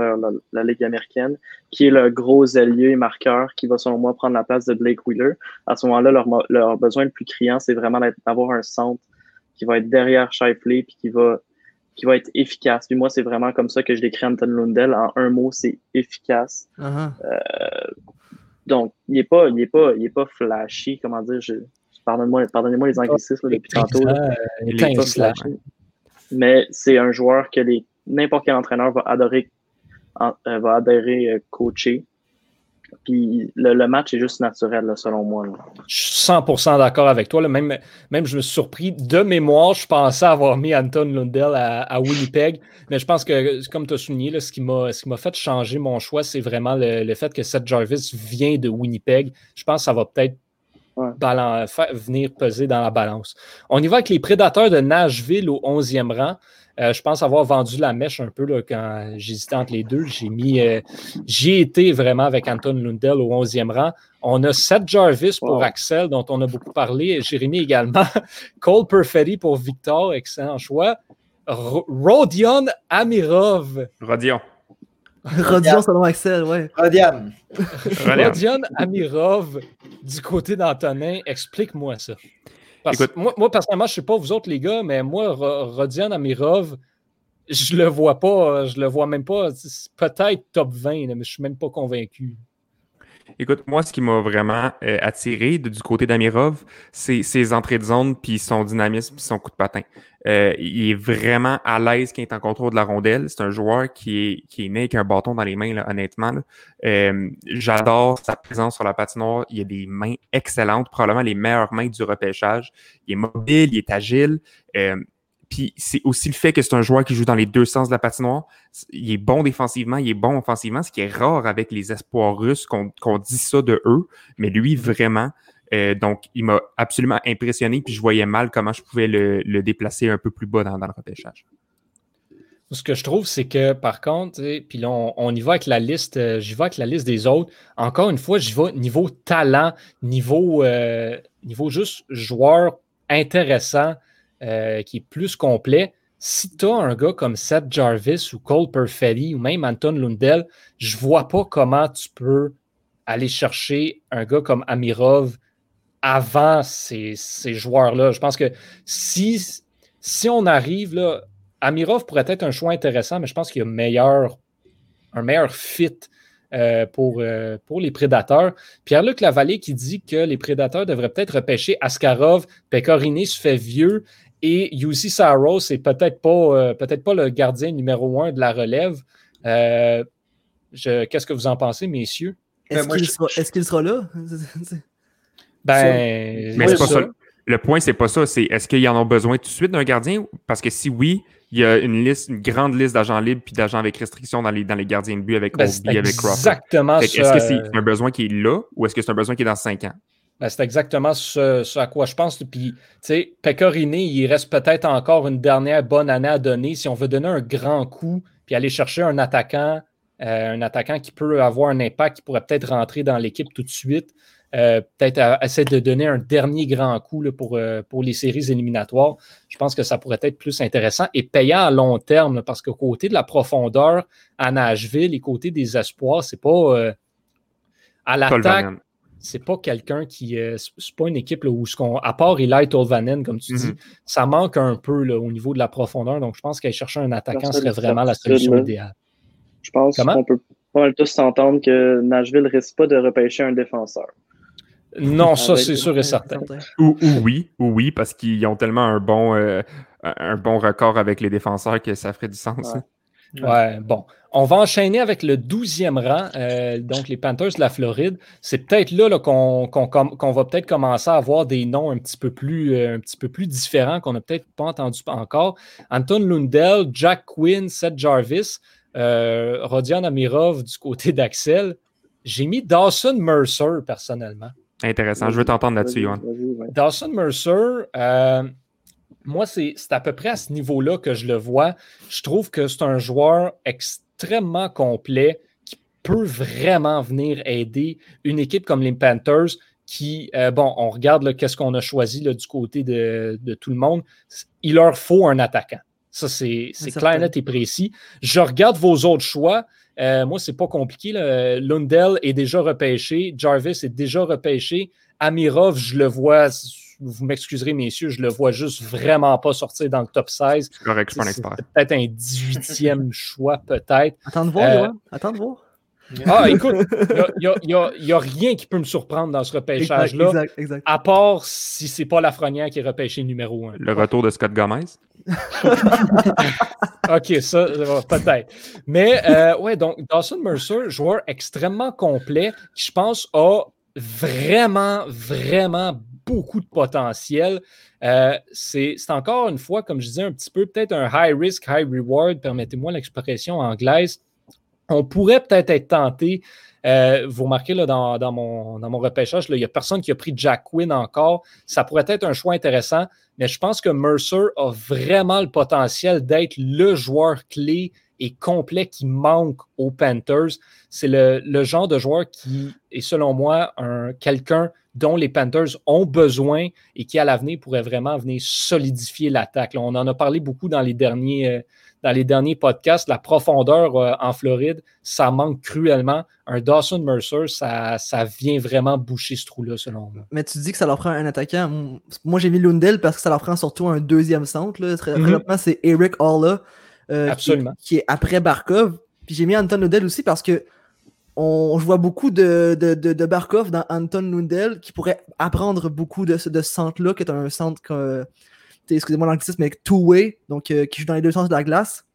la, Ligue américaine, qui est le gros allié et marqueur qui va, selon moi, prendre la place de Blake Wheeler. À ce moment-là, leur, leur besoin le plus criant, c'est vraiment d'avoir un centre qui va être derrière Shifley puis qui va, qui va être efficace. Puis moi, c'est vraiment comme ça que je décris Anton Lundell. En un mot, c'est efficace. Uh-huh. Euh, donc, il n'est pas, il est pas, il est pas flashy, comment dire, je, pardonnez-moi, pardonnez-moi les anglicismes depuis tantôt. il est pas flashy. Mais c'est un joueur que n'importe quel entraîneur va adorer, euh, va adhérer euh, coacher. Puis le, match est juste naturel, selon moi. Je suis 100% d'accord avec toi. Même, même je me suis surpris. De mémoire, je pensais avoir mis Anton Lundell à, Winnipeg. Mais je pense que, comme tu as souligné, là, ce qui m'a fait changer mon choix, c'est vraiment le, fait que Seth Jarvis vient de Winnipeg. Je pense que ça va peut-être venir peser dans la balance. On y va avec les prédateurs de Nashville au 11e rang. Euh, je pense avoir vendu la mèche un peu là, quand j'hésitais entre les deux. J'ai mis, euh, j'ai été vraiment avec Anton Lundell au 11e rang. On a Seth Jarvis pour Axel, dont on a beaucoup parlé. Jérémy également. (laughs) Cole Perfetti pour Victor, excellent choix. Rodion Amirov. Rodion. Rodion selon Axel, ouais. Rodion. Rodion Amirov du côté d'Antonin. Explique-moi ça moi, personnellement, je ne sais pas vous autres, les gars, mais moi, Rodion Amirov, je le vois pas, je le vois même pas. Peut-être top 20, mais je ne suis même pas convaincu. Écoute, moi, ce qui m'a vraiment euh, attiré du côté d'Amirov, c'est ses entrées de zone, puis son dynamisme, puis son coup de patin. Euh, il est vraiment à l'aise quand il est en contrôle de la rondelle. C'est un joueur qui est, qui est né avec un bâton dans les mains, là, honnêtement. Euh, j'adore sa présence sur la patinoire. Il a des mains excellentes, probablement les meilleures mains du repêchage. Il est mobile, il est agile. Puis c'est aussi le fait que c'est un joueur qui joue dans les deux sens de la patinoire. Il est bon défensivement, il est bon offensivement, ce qui est rare avec les espoirs russes qu'on dit ça de eux. Mais lui, vraiment, euh, donc, il m'a absolument impressionné, puis je voyais mal comment je pouvais le, déplacer un peu plus bas dans, le repêchage. Ce que je trouve, c'est que par contre, puis là, on, y va avec la liste, euh, j'y vais avec la liste des autres. Encore une fois, j'y vais niveau talent, niveau, euh, niveau juste joueur intéressant, qui est plus complet. Si tu as un gars comme Seth Jarvis ou Cole Perfetti ou même Anton Lundell, je vois pas comment tu peux aller chercher un gars comme Amirov avant ces, joueurs-là. Je pense que si, si on arrive là, Amirov pourrait être un choix intéressant, mais je pense qu'il y a meilleur, un meilleur fit euh, pour, euh, pour les prédateurs. Pierre-Luc Lavallée qui dit que les prédateurs devraient peut-être repêcher Askarov, Pecorini se fait vieux et Yusi Saros c'est peut-être pas, euh, peut-être pas le gardien numéro un de la relève. Qu'est-ce que vous en pensez, messieurs? Est-ce ben, qu'il sera, là? (laughs) Ben, mais c'est pas ça. Le point, c'est pas ça. C'est est-ce qu'ils en ont besoin tout de suite d'un gardien? Parce que si oui, il y a une liste, une grande liste d'agents libres puis d'agents avec restriction dans les, dans les gardiens de but avec ben, avec Crawford. Exactement Est-ce que c'est un besoin qui est là ou est-ce que c'est un besoin qui est dans cinq ans? Ben, c'est exactement ce, à quoi je pense. Puis, tu sais, Pecorini, il reste peut-être encore une dernière bonne année à donner. Si on veut donner un grand coup puis aller chercher un attaquant, euh, un attaquant qui peut avoir un impact, qui pourrait peut-être rentrer dans l'équipe tout de suite, euh, peut-être essayer de donner un dernier grand coup pour, euh, pour les séries éliminatoires. Je pense que ça pourrait être plus intéressant et payant à long terme parce qu'au côté de la profondeur à Nashville et côté des espoirs, c'est pas à l'attaque. C'est pas quelqu'un qui. c'est pas une équipe où, ce qu'on, à part Eli Tolvanen, comme tu dis, mm-hmm. ça manque un peu là, au niveau de la profondeur. Donc, je pense qu'aller chercher un attaquant serait vraiment la solution idéale. Je pense qu'on peut pas tous s'entendre que Nashville risque pas de repêcher un défenseur. Non, ça, c'est sûr et certain. Ou, oui, ou oui, parce qu'ils ont tellement un bon, euh, un bon record avec les défenseurs que ça ferait du sens. Ouais. bon. On va enchaîner avec le 12e rang, euh, donc les Panthers de la Floride. C'est peut-être là, qu'on va peut-être commencer à avoir des noms un petit peu plus, euh, un petit peu plus différents qu'on n'a peut-être pas entendu encore. Anton Lundell, Jack Quinn, Seth Jarvis, Rodion Amirov du côté d'Axel. J'ai mis Dawson Mercer personnellement. Intéressant. Je veux t'entendre là-dessus, Dawson Mercer, euh, moi, c'est à peu près à ce niveau-là que je le vois. Je trouve que c'est un joueur extrêmement complet qui peut vraiment venir aider une équipe comme les Panthers qui, euh, bon, on regarde qu'est-ce qu'on a choisi là, du côté de, de, tout le monde. Il leur faut un attaquant. Ça, c'est clair, net et précis. Je regarde vos autres choix. Euh, moi, c'est pas compliqué. Lundell est déjà repêché. Jarvis est déjà repêché. Amirov, je le vois, vous m'excuserez, messieurs, je le vois juste vraiment pas sortir dans le top 16. C'est correct, je suis Peut-être un 18e (laughs) choix, peut-être. Attends de voir, euh, Attends de voir. Ah, (laughs) écoute, il n'y a, rien qui peut me surprendre dans ce repêchage-là. Exact, exact. À part si c'est pas Lafrenière qui est repêché numéro un. Le retour de Scott Gomez? (laughs) ok, ça, peut-être. Mais, euh, ouais, donc, Dawson Mercer, joueur extrêmement complet, qui, je pense, a vraiment, vraiment beaucoup de potentiel. Euh, c'est encore une fois, comme je disais un petit peu, peut-être un high risk, high reward, permettez-moi l'expression anglaise. On pourrait peut-être être tenté. Euh, vous remarquez là, dans, mon, dans mon repêchage, il n'y a personne qui a pris Jack Quinn encore. Ça pourrait être un choix intéressant, mais je pense que Mercer a vraiment le potentiel d'être le joueur clé et complet qui manque aux Panthers. C'est le, le, genre de joueur qui est, selon moi, quelqu'un dont les Panthers ont besoin et qui, à l'avenir, pourrait vraiment venir solidifier l'attaque. On en a parlé beaucoup dans les derniers, euh, dans les derniers podcasts. La profondeur euh, en Floride, ça manque cruellement. Un Dawson Mercer, ça, ça vient vraiment boucher ce trou-là, selon moi. Mais tu dis que ça leur prend un attaquant. Moi, j'ai mis Lundell parce que ça leur prend surtout un deuxième centre. Là. Mm c'est Eric Halla euh, qui, est après Barkov. Puis j'ai mis Anton Lundell aussi parce que on, je vois beaucoup de, de, Barkov dans Anton Lundell qui pourrait apprendre beaucoup de, ce centre-là, qui est un centre, excusez-moi l'anglicisme, mais two-way, donc euh, qui joue dans les deux sens de la glace.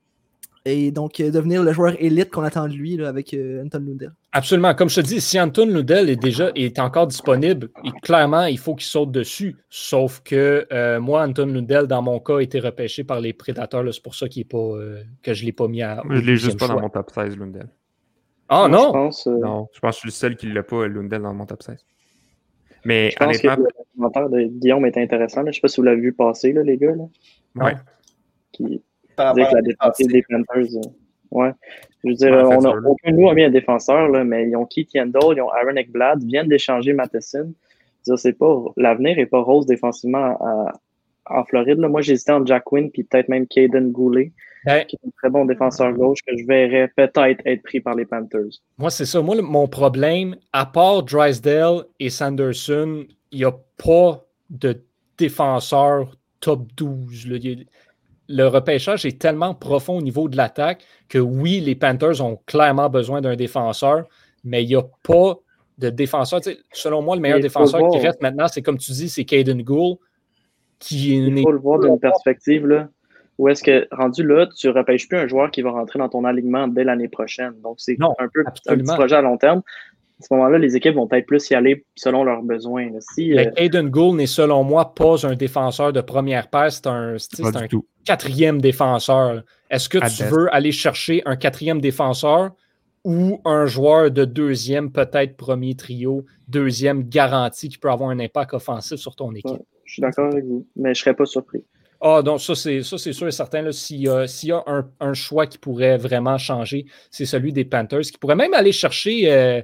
Et donc euh, devenir le joueur élite qu'on attend de lui avec Anton Lundell. Absolument. Comme je te dis, si Anton Lundell est déjà est encore disponible, clairement, il faut qu'il saute dessus. Sauf que moi, Anton Lundell, dans mon cas, a été repêché par les prédateurs. C'est pour ça qu'il est pas, que je ne l'ai pas mis à. Je ne l'ai juste pas dans mon top 16, Lundell. Ah non? Je pense, euh, Non, je pense que je suis le seul qui ne l'a pas, Lundell, dans mon top 16. Mais je pense honnêtement. Que le commentaire de Guillaume est intéressant. Je ne sais pas si vous l'avez vu passer, là, les gars. Là. Ouais. Qui disait que la défensive des Panthers. Euh, ouais. Je veux dire, on a, aucun de nous a mis un défenseur, là, mais ils ont Keith Yandel, ils ont Aaron Ekblad, viennent d'échanger Matheson. C'est pas l'avenir n'est pas rose défensivement à, en Floride. Là. Moi, j'hésitais entre Jack Quinn puis peut-être même Caden Goulet qui est un très bon défenseur gauche que je verrais peut-être être pris par les Panthers. Moi, c'est ça. Moi, mon problème, à part Drysdale et Sanderson, il n'y a pas de défenseur top 12. Le repêchage est tellement profond au niveau de l'attaque que oui, les Panthers ont clairement besoin d'un défenseur, mais il n'y a pas de défenseur. selon moi, le meilleur défenseur qui reste maintenant, c'est comme tu dis, c'est Caden Gould. Qui il faut le voir d'une perspective. Là. Ou est-ce que, rendu là, tu ne repêches plus un joueur qui va rentrer dans ton alignement dès l'année prochaine? Donc, c'est un peu un petit projet à long terme. À ce moment-là, les équipes vont peut-être plus y aller selon leurs besoins. Si, euh, Aiden Gould n'est, selon moi, pas un défenseur de première paire, c'est un, un quatrième défenseur. Est-ce que tu veux aller chercher un quatrième défenseur ou un joueur de deuxième, peut-être premier trio, deuxième garanti qui peut avoir un impact offensif sur ton équipe? je suis d'accord avec vous, mais je ne serais pas surpris. Ah, donc ça, c'est sûr et certain. S'il y a, un, choix qui pourrait vraiment changer, c'est celui des Panthers, qui pourrait même aller chercher. Euh,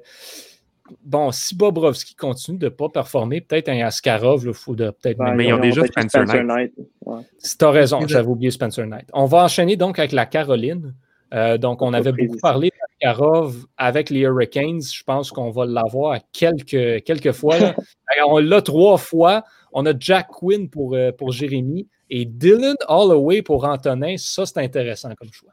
bon, si Bobrovski continue de ne pas performer, peut-être un Askarov, il faut peut-être. mais ils ont déjà Spencer, Knight. Tu as raison, j'avais oublié Spencer Knight. On va enchaîner donc avec la Caroline. Euh, donc, on avait beaucoup parlé d'Askarov avec les Hurricanes. Je pense qu'on va l'avoir quelques, quelques fois. (laughs) on l'a trois fois. On a Jack Quinn pour, euh, pour Jérémy. Et Dylan Holloway pour Antonin, ça, c'est intéressant comme choix.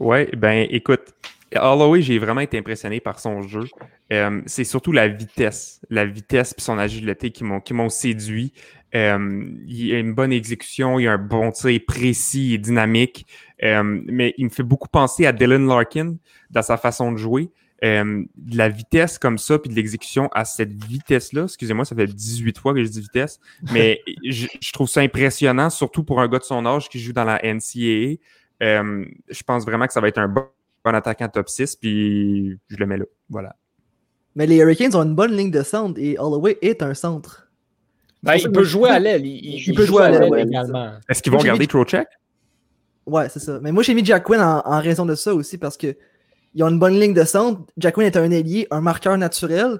Oui, ben écoute, Holloway, j'ai vraiment été impressionné par son jeu. Euh, c'est surtout la vitesse, la vitesse et son agilité qui m'ont séduit. Euh, il a une bonne exécution, il a un bon tir précis et dynamique, euh, mais il me fait beaucoup penser à Dylan Larkin dans sa façon de jouer. Euh, de la vitesse comme ça, puis de l'exécution à cette vitesse-là. Excusez-moi, ça fait 18 fois que je dis vitesse, mais (laughs) je, trouve ça impressionnant, surtout pour un gars de son âge qui joue dans la NCAA. Euh, je pense vraiment que ça va être un bon, attaquant top 6, puis je le mets là. Voilà. Mais les Hurricanes ont une bonne ligne de centre et Holloway est un centre. Ben, il peut jouer à l'aile. Il, peut jouer à l'aile également. Est-ce qu'ils vont garder Trocheck? Ouais, c'est ça. Mais moi, j'ai mis Jack Quinn en, raison de ça aussi parce que ils ont une bonne ligne de centre. Jack Quinn est un ailier, un marqueur naturel.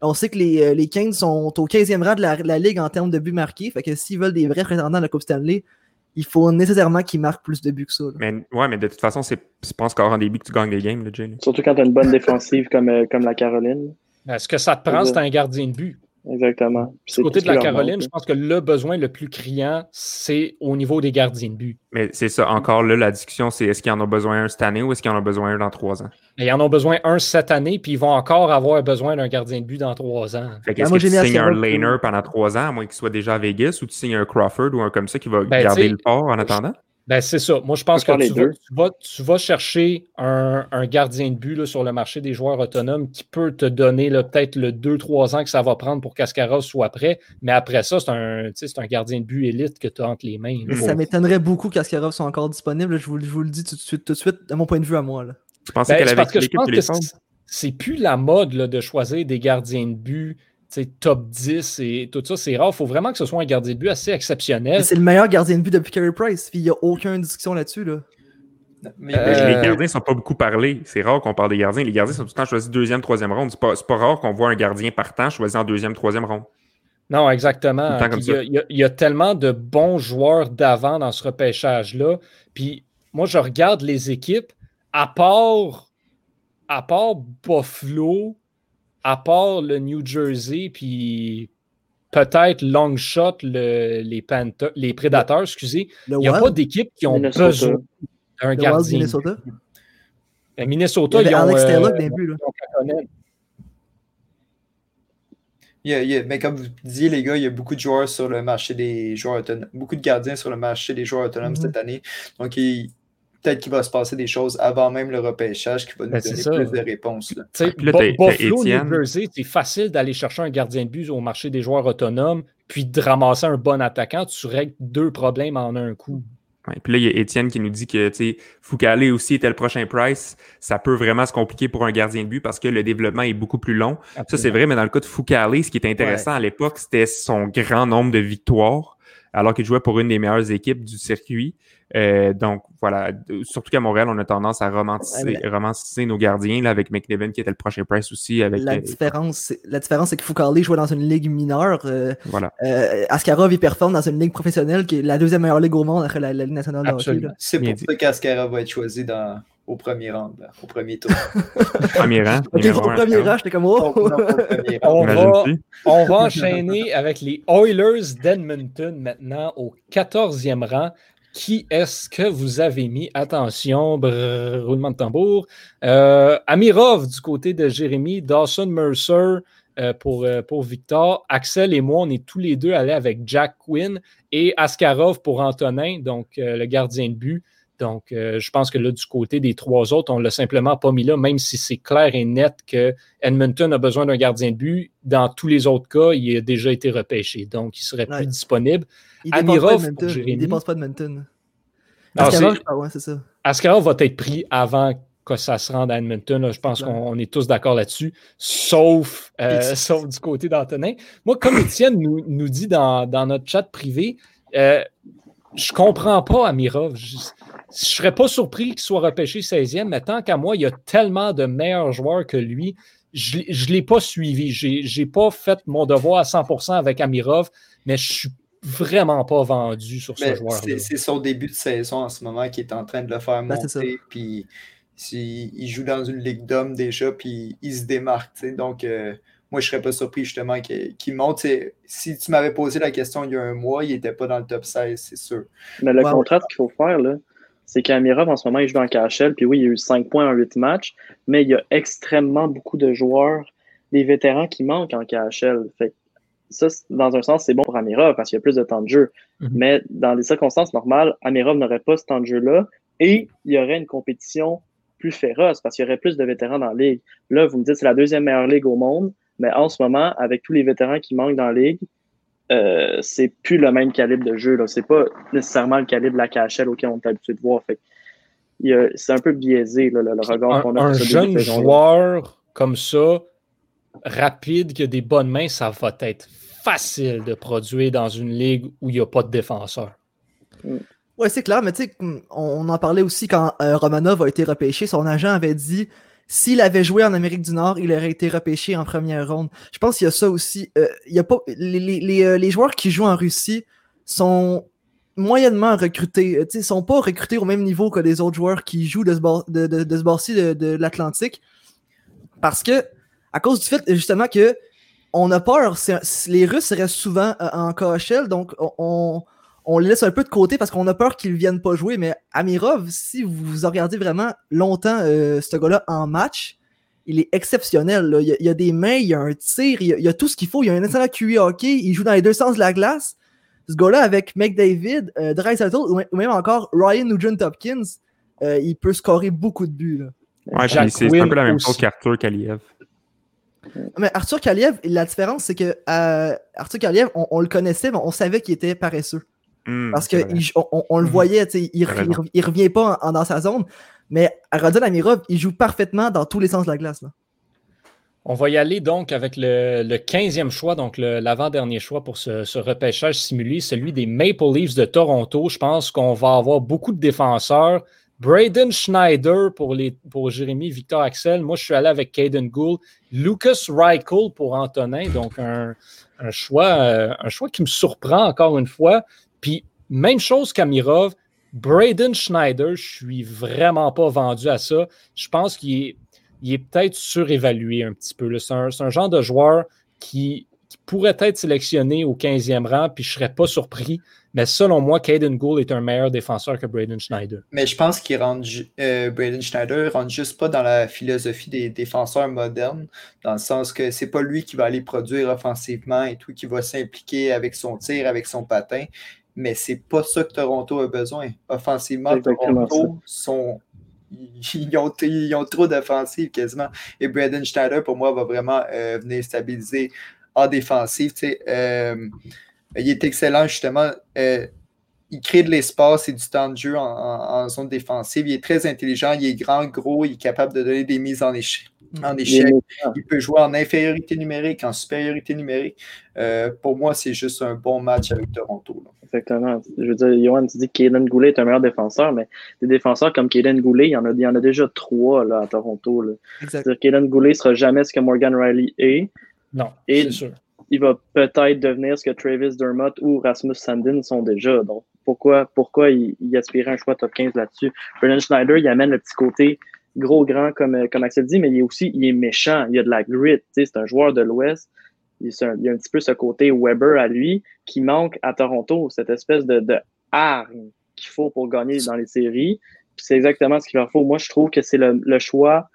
On sait que les, euh, les Kings sont au 15e rang de la, ligue en termes de buts marqués. Fait que s'ils veulent des vrais prétendants à la Coupe Stanley, il faut nécessairement qu'ils marquent plus de buts que ça. Mais, ouais, mais de toute façon, c'est pas en des buts que tu gagnes des games, Surtout quand tu as une bonne défensive comme, euh, comme la Caroline. Est-ce que ça te prend, c'est un gardien de but? Exactement. Du côté de la Caroline, je pense que le besoin le plus criant, c'est au niveau des gardiens de but. Mais c'est ça, encore là, la discussion, c'est est-ce qu'ils en ont besoin un cette année ou est-ce qu'ils en ont besoin un dans trois ans? ils en ont besoin un cette année, puis ils vont encore avoir besoin d'un gardien de but dans trois ans. Fait ben, est-ce que tu signes un laner pendant trois ans, à moins qu'il soit déjà à Vegas, ou tu signes un Crawford ou un comme ça qui va ben, garder le port en attendant? Ben, c'est ça. Moi, je pense que tu vas, chercher un, gardien de but sur le marché des joueurs autonomes qui peut te donner peut-être le 2-3 ans que ça va prendre pour qu'Askarov soit prêt. Mais après ça, c'est un, un gardien de but élite que tu as entre les mains. Ça m'étonnerait beaucoup qu'Askarov soit encore disponible. Je vous, le dis tout de suite, tout de suite, de mon point de vue à moi. Là. Tu pensais ben, qu'elle avait l'équipe que c'est plus la mode de choisir des gardiens de but top 10 et tout ça, c'est rare. Il faut vraiment que ce soit un gardien de but assez exceptionnel. C'est le meilleur gardien de but depuis Carey Price. il n'y a aucune discussion là-dessus. Là. Mais, euh, Les gardiens ne sont pas beaucoup parlés. C'est rare qu'on parle des gardiens. Les gardiens sont tout le temps choisis deuxième, troisième ronde. C'est pas, pas rare qu'on voit un gardien partant choisi en deuxième, troisième ronde. Non, exactement. Il y, a tellement de bons joueurs d'avant dans ce repêchage-là. Puis moi, je regarde les équipes, à part, à part Buffalo, à part le New Jersey, puis peut-être long shot, les, les Prédateurs, excusez, il n'y a pas d'équipe qui ont besoin d'un gardien. Minnesota? Ben, Minnesota, ils ont, Alex Taylor début, mais comme vous disiez, les gars, il y a beaucoup de joueurs sur le marché des joueurs autonomes, beaucoup de gardiens sur le marché des joueurs autonomes mm-hmm. cette année. Donc, il, peut-être qu'il va se passer des choses avant même le repêchage qui va nous ben, donner plus de réponses. Là. Buffalo, New Jersey, c'est facile d'aller chercher un gardien de but au marché des joueurs autonomes, puis de ramasser un bon attaquant. Tu règles deux problèmes en un coup. puis là, il y a Étienne qui nous dit que Foucault aussi était le prochain price. Ça peut vraiment se compliquer pour un gardien de but parce que le développement est beaucoup plus long. Ça, c'est vrai, mais dans le cas de Foucault, ce qui est intéressant à l'époque, c'était son grand nombre de victoires alors qu'il jouait pour une des meilleures équipes du circuit. Euh, donc voilà, surtout qu'à Montréal, on a tendance à romantiser, nos gardiens là, avec McNevin qui était le prochain price aussi. Avec, la, différence, la différence, c'est que Foucault jouait dans une ligue mineure. Euh, voilà. Euh, Askarov, il performe dans une ligue professionnelle qui est la deuxième meilleure ligue au monde après la, Ligue nationale de C'est pour ça qu'Askarov va être choisi dans, au premier rang, au premier tour. (laughs) premier rang. au premier rang, j'étais comme oh. (laughs) on, va, on va enchaîner avec les Oilers d'Edmonton maintenant au 14e rang. Qui est-ce que vous avez mis? Attention, roulement de tambour. Euh, Amirov du côté de Jérémy, Dawson Mercer euh, pour, euh, pour Victor. Axel et moi, on est tous les deux allés avec Jack Quinn et Askarov pour Antonin, donc le gardien de but. Donc, je pense que là, du côté des trois autres, on ne l'a simplement pas mis là, même si c'est clair et net que Edmonton a besoin d'un gardien de but. Dans tous les autres cas, il a déjà été repêché, donc il serait plus disponible. Il ne il dépense pas de Edmonton. Askarov, va être pris avant que ça se rende à Edmonton. je pense qu'on est tous d'accord là-dessus, sauf, euh, sauf du côté d'Antonin. Moi, comme (coughs) Étienne nous, nous dit dans, notre chat privé, euh, je comprends pas Amirov. Je ne serais pas surpris qu'il soit repêché 16e, mais tant qu'à moi, il y a tellement de meilleurs joueurs que lui. Je ne l'ai pas suivi. Je n'ai pas fait mon devoir à 100% avec Amirov, mais je suis vraiment pas vendu sur ce joueur-là. C'est son début de saison en ce moment qui est en train de le faire ben, monter. puis il joue dans une ligue d'hommes déjà, puis il se démarque. Donc, euh, moi, je serais pas surpris justement qu'il monte. Si tu m'avais posé la question il y a un mois, il n'était pas dans le top 16, c'est sûr. Mais le contrat qu'il faut faire, là, c'est qu'Amirov, en ce moment, il joue dans KHL, puis oui, il y a eu 5 points en 8 matchs, mais il y a extrêmement beaucoup de joueurs, des vétérans qui manquent en KHL. Fait ça, dans un sens, c'est bon pour Amirov parce qu'il y a plus de temps de jeu. Mhm. Mais dans les circonstances normales, Amirov n'aurait pas ce temps de jeu-là et il y aurait une compétition plus féroce parce qu'il y aurait plus de vétérans dans la ligue. Là, vous me dites c'est la deuxième meilleure ligue au monde, mais en ce moment, avec tous les vétérans qui manquent dans la ligue, euh, c'est plus le même calibre de jeu. C'est pas nécessairement le calibre de la KHL auquel on est habitué de voir. c'est un peu biaisé le, regard qu'on a. Un jeune joueur comme ça, rapide, qui a des bonnes mains, ça va être facile de produire dans une ligue où il n'y a pas de défenseur. Ouais, c'est clair, mais tu sais, on, en parlait aussi quand euh, Romanov a été repêché. Son agent avait dit s'il avait joué en Amérique du Nord, il aurait été repêché en première ronde. Je pense qu'il y a ça aussi. Euh, il y a pas, les, euh, les, joueurs qui jouent en Russie sont moyennement recrutés. Ils ne sont pas recrutés au même niveau que les autres joueurs qui jouent de ce de, de, de, de, de l'Atlantique. Parce que, à cause du fait justement que on a peur. les Russes restent souvent euh, en KHL, donc on, on, les laisse un peu de côté parce qu'on a peur qu'ils ne viennent pas jouer. Mais Amirov, si vous regardez vraiment longtemps euh, ce gars-là en match, il est exceptionnel. Il, y a, des mains, il y a un tir, il y a, tout ce qu'il faut. Il y a un excellent QI hockey, il joue dans les deux sens de la glace. Ce gars-là, avec McDavid, euh, Dreisaitl ou, même encore Ryan Nugent-Hopkins, euh, il peut scorer beaucoup de buts. Ouais, c'est un peu la même chose qu'Arthur Kaliev. Mais Arthur Kaliev, la différence, c'est que euh, Arthur Kaliev, on, le connaissait, mais on savait qu'il était paresseux. Hmm, Parce qu'on on, le hmm. voyait, il, il, revient pas dans sa zone. Mais Radon Amirov, il joue parfaitement dans tous les sens de la glace. On va y aller donc avec le, 15e choix, donc l'avant-dernier choix pour ce, repêchage simulé, celui des Maple Leafs de Toronto. Je pense qu'on va avoir beaucoup de défenseurs. Braden Schneider pour, les, pour Jérémy, Victor Axel. Moi, je suis allé avec Caden Gould. Lucas Reichel pour Antonin. Donc, un, choix, euh, un choix qui me surprend encore une fois. Puis, même chose qu'Amirov. Braden Schneider, je suis vraiment pas vendu à ça. Je pense qu'il est, peut-être surévalué un petit peu. C'est un, genre de joueur qui, pourrait être sélectionné au 15e rang, puis je serais pas surpris. Mais selon moi, Caden Gould est un meilleur défenseur que Braden Schneider. Mais je pense qu'il rentre, euh, Braden Schneider rentre juste pas dans la philosophie des défenseurs modernes, dans le sens que c'est pas lui qui va aller produire offensivement et tout, qui va s'impliquer avec son tir, avec son patin mais c'est pas ça que Toronto a besoin. Offensivement, Toronto sont. Ils ont, trop d'offensives quasiment. Et Braden Schneider, pour moi, va vraiment euh, venir stabiliser en défensive. Euh, il est excellent, justement. Euh, il crée de l'espace et du temps de jeu en, zone défensive. Il est très intelligent, il est grand, gros, il est capable de donner des mises en échec. En échec. Il peut jouer en infériorité numérique, en supériorité numérique. pour moi, c'est juste un bon match avec Toronto. Exactement. Je veux dire, Johan, tu dis que Kaden Goulet est un meilleur défenseur, mais des défenseurs comme Kaden Goulet, il y en a, il y en a déjà trois là, à Toronto. Là. C'est-à-dire Kaden Goulet ne sera jamais ce que Morgan Riley est. Non, c'est sûr. Il va peut-être devenir ce que Travis Dermott ou Rasmus Sandin sont déjà. Donc, pourquoi, pourquoi il, il aspirait un choix top 15 là-dessus? Brennan Schneider, il amène le petit côté gros, grand, comme, comme Axel dit, mais il est aussi il est méchant. Il a de la grit. C'est un joueur de l'Ouest il, y a un petit peu ce côté Weber à lui qui manque à Toronto, cette espèce de, de arme qu'il faut pour gagner dans les séries. C'est exactement ce qu'il leur faut. Moi, je trouve que c'est le, choix,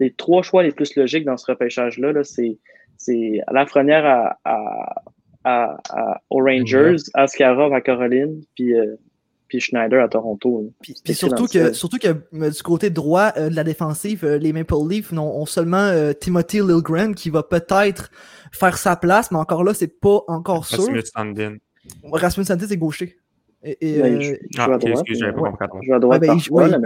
les trois choix les plus logiques dans ce repêchage-là, -là, c'est à la frenière à, à, à, aux Rangers, Askarov à Caroline, puis euh, puis Schneider à Toronto. Puis, surtout, que, surtout que euh, du côté droit euh, de la défensive, euh, les Maple Leafs ont, seulement Timothy Lilgren qui va peut-être faire sa place, mais encore là, c'est pas encore sûr. Rasmus Sandin. Rasmus Sandin, c'est gaucher. Et, il joue ah, à droite. Il joue à droite. il,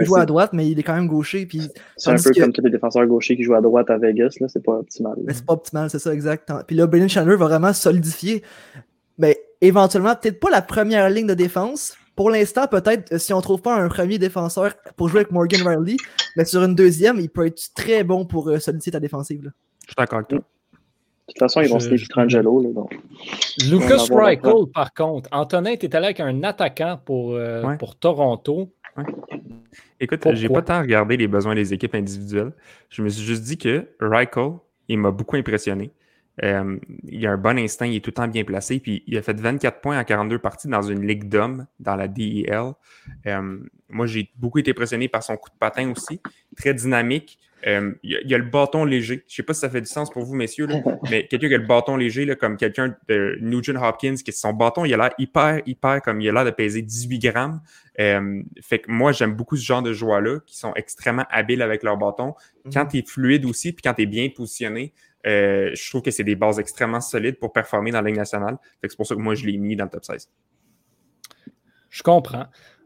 joue, à droite, mais il est quand même gaucher. C'est un peu comme tous les défenseurs gauchers qui jouent à droite à Vegas. C'est pas optimal. Mais c'est pas optimal, c'est ça, exact. Puis là, Brennan Chandler va vraiment solidifier. Mais éventuellement, peut-être pas la première ligne de défense, pour l'instant, peut-être, euh, si on ne trouve pas un premier défenseur pour jouer avec Morgan Riley, mais sur une deuxième, il peut être très bon pour euh, solidifier ta défensive. Là. Je suis d'accord avec toi. De toute façon, ils vont se Trangelo. Là, donc. Lucas Reichel, par contre. Antonin, tu es allé avec un attaquant pour, euh, pour Toronto. Ouais. Écoute, j'ai pas tant regardé les besoins des équipes individuelles. Je me suis juste dit que Reichel, il m'a beaucoup impressionné. Euh, il a un bon instinct, il est tout le temps bien placé. Puis il a fait 24 points en 42 parties dans une ligue d'hommes dans la DEL. Euh, moi, j'ai beaucoup été impressionné par son coup de patin aussi. Très dynamique. Euh, il, y a, le bâton léger. Je ne sais pas si ça fait du sens pour vous, messieurs, (laughs) mais quelqu'un qui a le bâton léger, là, comme quelqu'un de Nugent Hopkins, qui son bâton, il a l'air hyper, hyper, comme il a l'air de peser 18 grammes. fait que moi, j'aime beaucoup ce genre de joueurs-là qui sont extrêmement habiles avec leur bâton. Quand mhm. tu es fluide aussi, puis quand tu es bien positionné, euh, je trouve que c'est des bases extrêmement solides pour performer dans la Ligue nationale. C'est pour ça que moi, je l'ai mis dans le top 16. Je comprends.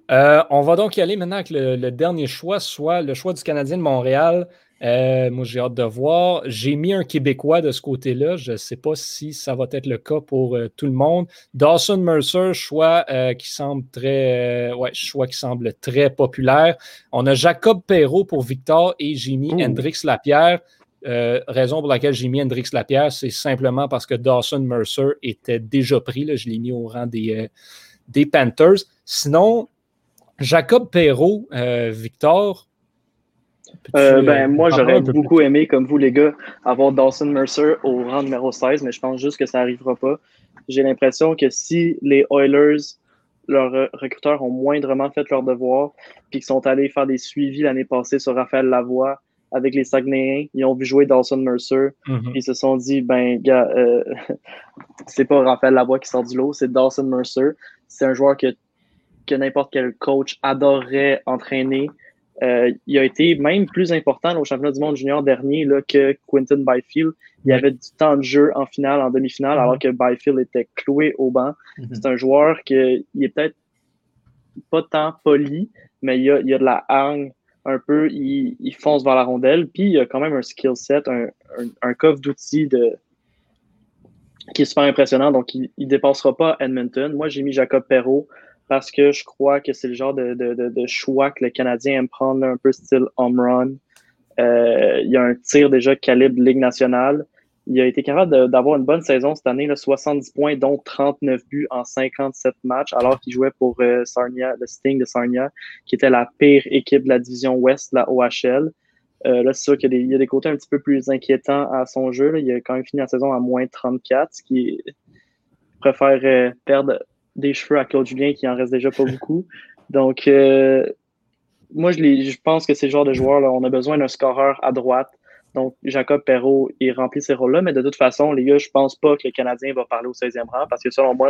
Euh, on va donc y aller maintenant avec le, dernier choix, soit le choix du Canadien de Montréal. Euh, moi, j'ai hâte de voir. J'ai mis un Québécois de ce côté-là. Je ne sais pas si ça va être le cas pour tout le monde. Dawson Mercer, choix qui semble très, ouais, choix qui semble très populaire. On a Jacob Perrault pour Victor et j'ai mis Hendrix Lapierre. Euh, raison pour laquelle j'ai mis Hendrix Lapierre, c'est simplement parce que Dawson Mercer était déjà pris. Là, je l'ai mis au rang des, euh, des Panthers. Sinon, Jacob Perrault, euh, Victor, ben, moi, j'aurais beaucoup aimé, comme vous, les gars, avoir Dawson Mercer au rang numéro 16, mais je pense juste que ça n'arrivera pas. J'ai l'impression que si les Oilers, leurs recruteurs, ont moindrement fait leur devoir, puis qu'ils sont allés faire des suivis l'année passée sur Raphaël Lavoie avec les Saguenayens, ils ont vu jouer Dawson Mercer, Mhm. ils se sont dit, ben, gars, euh, (laughs) c'est pas Raphaël Lavoie qui sort du lot, c'est Dawson Mercer. C'est un joueur que, que n'importe quel coach adorerait entraîner. Euh, il a été même plus important là, au championnat du monde junior dernier là, que Quinton Byfield. Il y avait du temps de jeu en finale, en demi-finale, alors que Byfield était cloué au banc. Mhm. C'est un joueur qui est peut-être pas tant poli, mais il a, il a de la hargne un peu, il, il fonce vers la rondelle, puis il a quand même un skill set, un, un, coffre d'outils de, qui est super impressionnant, donc il ne dépassera pas Edmonton. Moi, j'ai mis Jacob Perrault parce que je crois que c'est le genre de, de, de, choix que le Canadien aime prendre, là, un peu style home run. Euh, il a un tir déjà calibre Ligue nationale. Il a été capable d'avoir une bonne saison cette année, là, 70 points, dont 39 buts en 57 matchs, alors qu'il jouait pour euh, Sarnia, le Sting de Sarnia, qui était la pire équipe de la division Ouest, la OHL. Euh, là, c'est sûr qu'il y, a des- côtés un petit peu plus inquiétants à son jeu. Il a quand même fini la saison à moins 34, ce qui préfère euh, perdre des cheveux à Claude Julien qui en reste déjà pas beaucoup. Donc, moi, je, pense que c'est le genre de joueur, là, on a besoin d'un scoreur à droite. Donc, Jacob Perrault, il remplit ces rôles-là, mais de toute façon, les gars, je pense pas que le Canadien va parler au 16e rang parce que selon moi,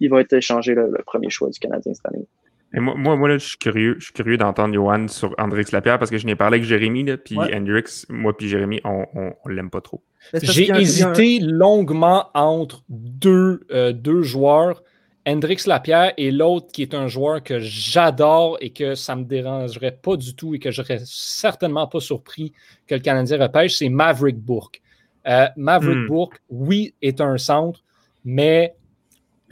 il va être échangé le, le premier choix du Canadien cette année. Et moi, moi, moi, là, je suis curieux, je suis curieux d'entendre Johan sur Andrix Lapierre parce que je n'ai parlé avec Jérémy, là, puis Ouais. Hendrix, moi puis Jérémy, on, on, on l'aime pas trop. J'ai un- hésité longuement entre deux, euh, deux joueurs, Hendrix Lapierre et l'autre qui est un joueur que j'adore et que ça me dérangerait pas du tout et que je serais certainement pas surpris que le Canadien repêche, c'est Maverick Bourque. Euh, Maverick Hmm. Bourque, oui, est un centre, mais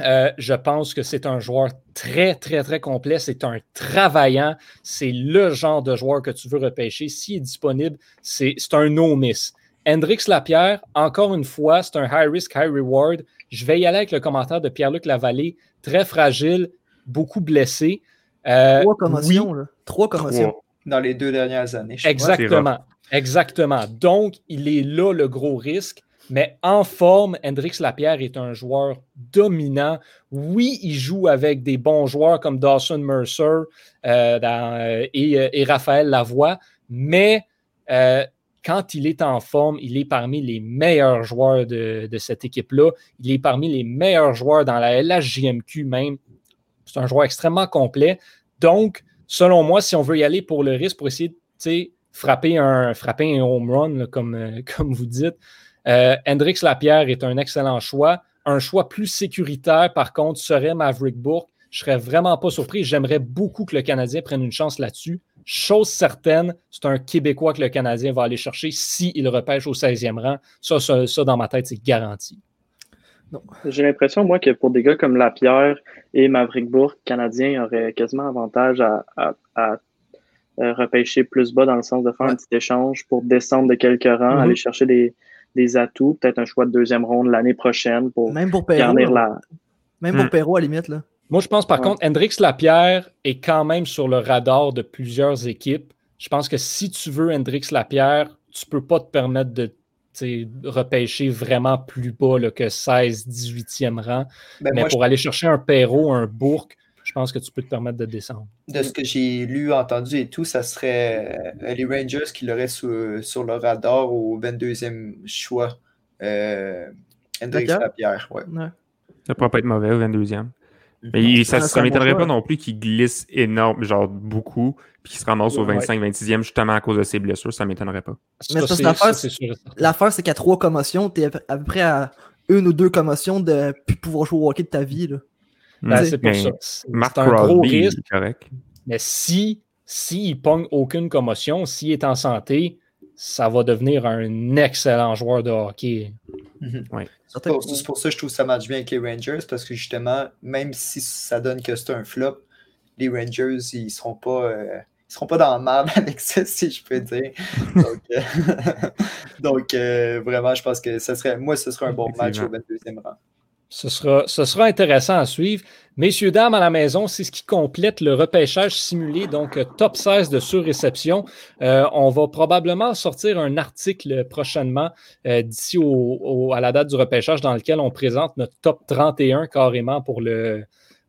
euh, je pense que c'est un joueur très, très, très complet. C'est un travaillant. C'est le genre de joueur que tu veux repêcher. S'il est disponible, c'est c'est un no-miss. Hendrix Lapierre, encore une fois, c'est un high risk, high reward. Je vais y aller avec le commentaire de Pierre-Luc Lavallée. Très fragile, beaucoup blessé. Euh, Trois oui, commotions, là. Trois commotions. Trois. Dans les deux dernières années. Exactement. Exactement. Donc, il est là le gros risque. Mais en forme, Hendrix Lapierre est un joueur dominant. Oui, il joue avec des bons joueurs comme Dawson Mercer euh, dans- euh, et, et Raphaël Lavoie, mais euh, quand il est en forme, il est parmi les meilleurs joueurs de, cette équipe-là. Il est parmi les meilleurs joueurs dans la LHJMQ même. C'est un joueur extrêmement complet. Donc, selon moi, si on veut y aller pour le risque, pour essayer de frapper un, home run, euh, (laughs) comme vous dites, euh, Hendrix Lapierre est un excellent choix. Un choix plus sécuritaire, par contre, serait Maverick Bourque. Je serais vraiment pas surpris. J'aimerais beaucoup que le Canadien prenne une chance là-dessus. Chose certaine, c'est un Québécois que le Canadien va aller chercher s'il repêche au 16e rang. Ça, ça, ça, dans ma tête, c'est garanti. J'ai l'impression, moi, que pour des gars comme Lapierre et Maverick Bourque, Canadien aurait quasiment avantage à, à- à, euh, repêcher plus bas dans le sens de faire un petit échange pour descendre de quelques rangs, Mhm. aller chercher des, des atouts, peut-être un choix de deuxième ronde l'année prochaine pour Même pour Perrault. garnir la. Même pour Hmm. Perrault, à la limite, là. Moi, je pense par Ouais. contre, Hendrix Lapierre est quand même sur le radar de plusieurs équipes. Je pense que si tu veux Hendrix Lapierre, tu peux pas te permettre de repêcher vraiment plus bas là, que 16, 18e rang. Ben, Mais moi, pour aller chercher un Perrault, un Bourque, je pense que tu peux te permettre de descendre. de ce que j'ai lu, entendu et tout, ça serait euh, les Rangers qui l'auraient sur, sur le radar au 22e choix. Euh, Hendrix Lapierre? Lapierre, ouais. Ouais. Ça pourrait pas être mauvais au 22e. Mais il- ça, bon m'étonnerait pas non plus qu'il glisse énorme, genre beaucoup, puis qu'il se ramasse au Ouais. 25-26e justement à cause de ses blessures. Ça m'étonnerait pas. Mais Ça, c'est parce que c'est l'affaire, c'est qu'à trois commotions, t'es à peu- à peu près à une ou deux commotions de plus pouvoir jouer au hockey de ta vie. Là. Ben, Hmm. c'est pour ça. C'est un gros Crosby, risque. correct. Mais si, si il pogne aucune commotion, s'il est en santé, ça va devenir un excellent joueur de hockey. Mhm. C'est pour ça que je trouve que ça marche bien avec les Rangers, parce que justement, même si ça donne que c'est un flop, les Rangers, ils seront pas, euh, ils seront pas dans la merde (laughs) avec ça, si je peux dire. Donc, euh, (laughs) donc, euh, vraiment, je pense que ça serait, moi, ce serait un bon match au Effectivement. 22e rang. Ce sera, intéressant à suivre. Messieurs, dames à la maison, c'est ce qui complète le repêchage simulé, donc euh, top 16 de surréception. Euh, on va probablement sortir un article prochainement euh, d'ici à la date du repêchage dans lequel on présente notre top 31 carrément pour le,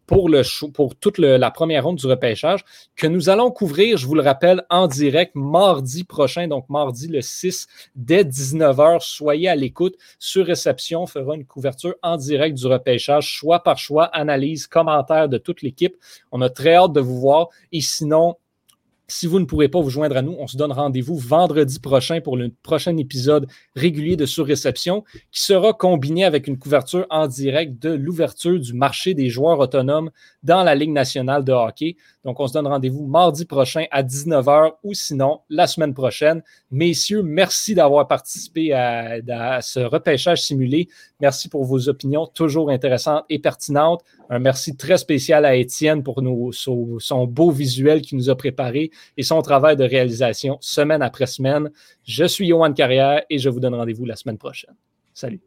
pour, le pour toute la première ronde du repêchage que nous allons couvrir, je vous le rappelle, en direct mardi prochain, donc mardi le 6 dès 19h. Soyez à l'écoute. Sur réception, on fera une couverture en direct du repêchage, choix par choix, analyse, commentaire de toute l'équipe. On a très hâte de vous voir. Et sinon, si vous ne pourrez pas vous joindre à nous, on se donne rendez-vous vendredi prochain pour le prochain épisode régulier de Surréception qui sera combiné avec une couverture en direct de l'ouverture du marché des joueurs autonomes dans la Ligue nationale de hockey. Donc, on se donne rendez-vous mardi prochain à 19h ou sinon la semaine prochaine. Messieurs, merci d'avoir participé à, ce repêchage simulé. Merci pour vos opinions toujours intéressantes et pertinentes. Un merci très spécial à Étienne pour son, beau visuel qu'il nous a préparé et son travail de réalisation semaine après semaine. Je suis Yohan Carrière et je vous donne rendez-vous la semaine prochaine. Salut.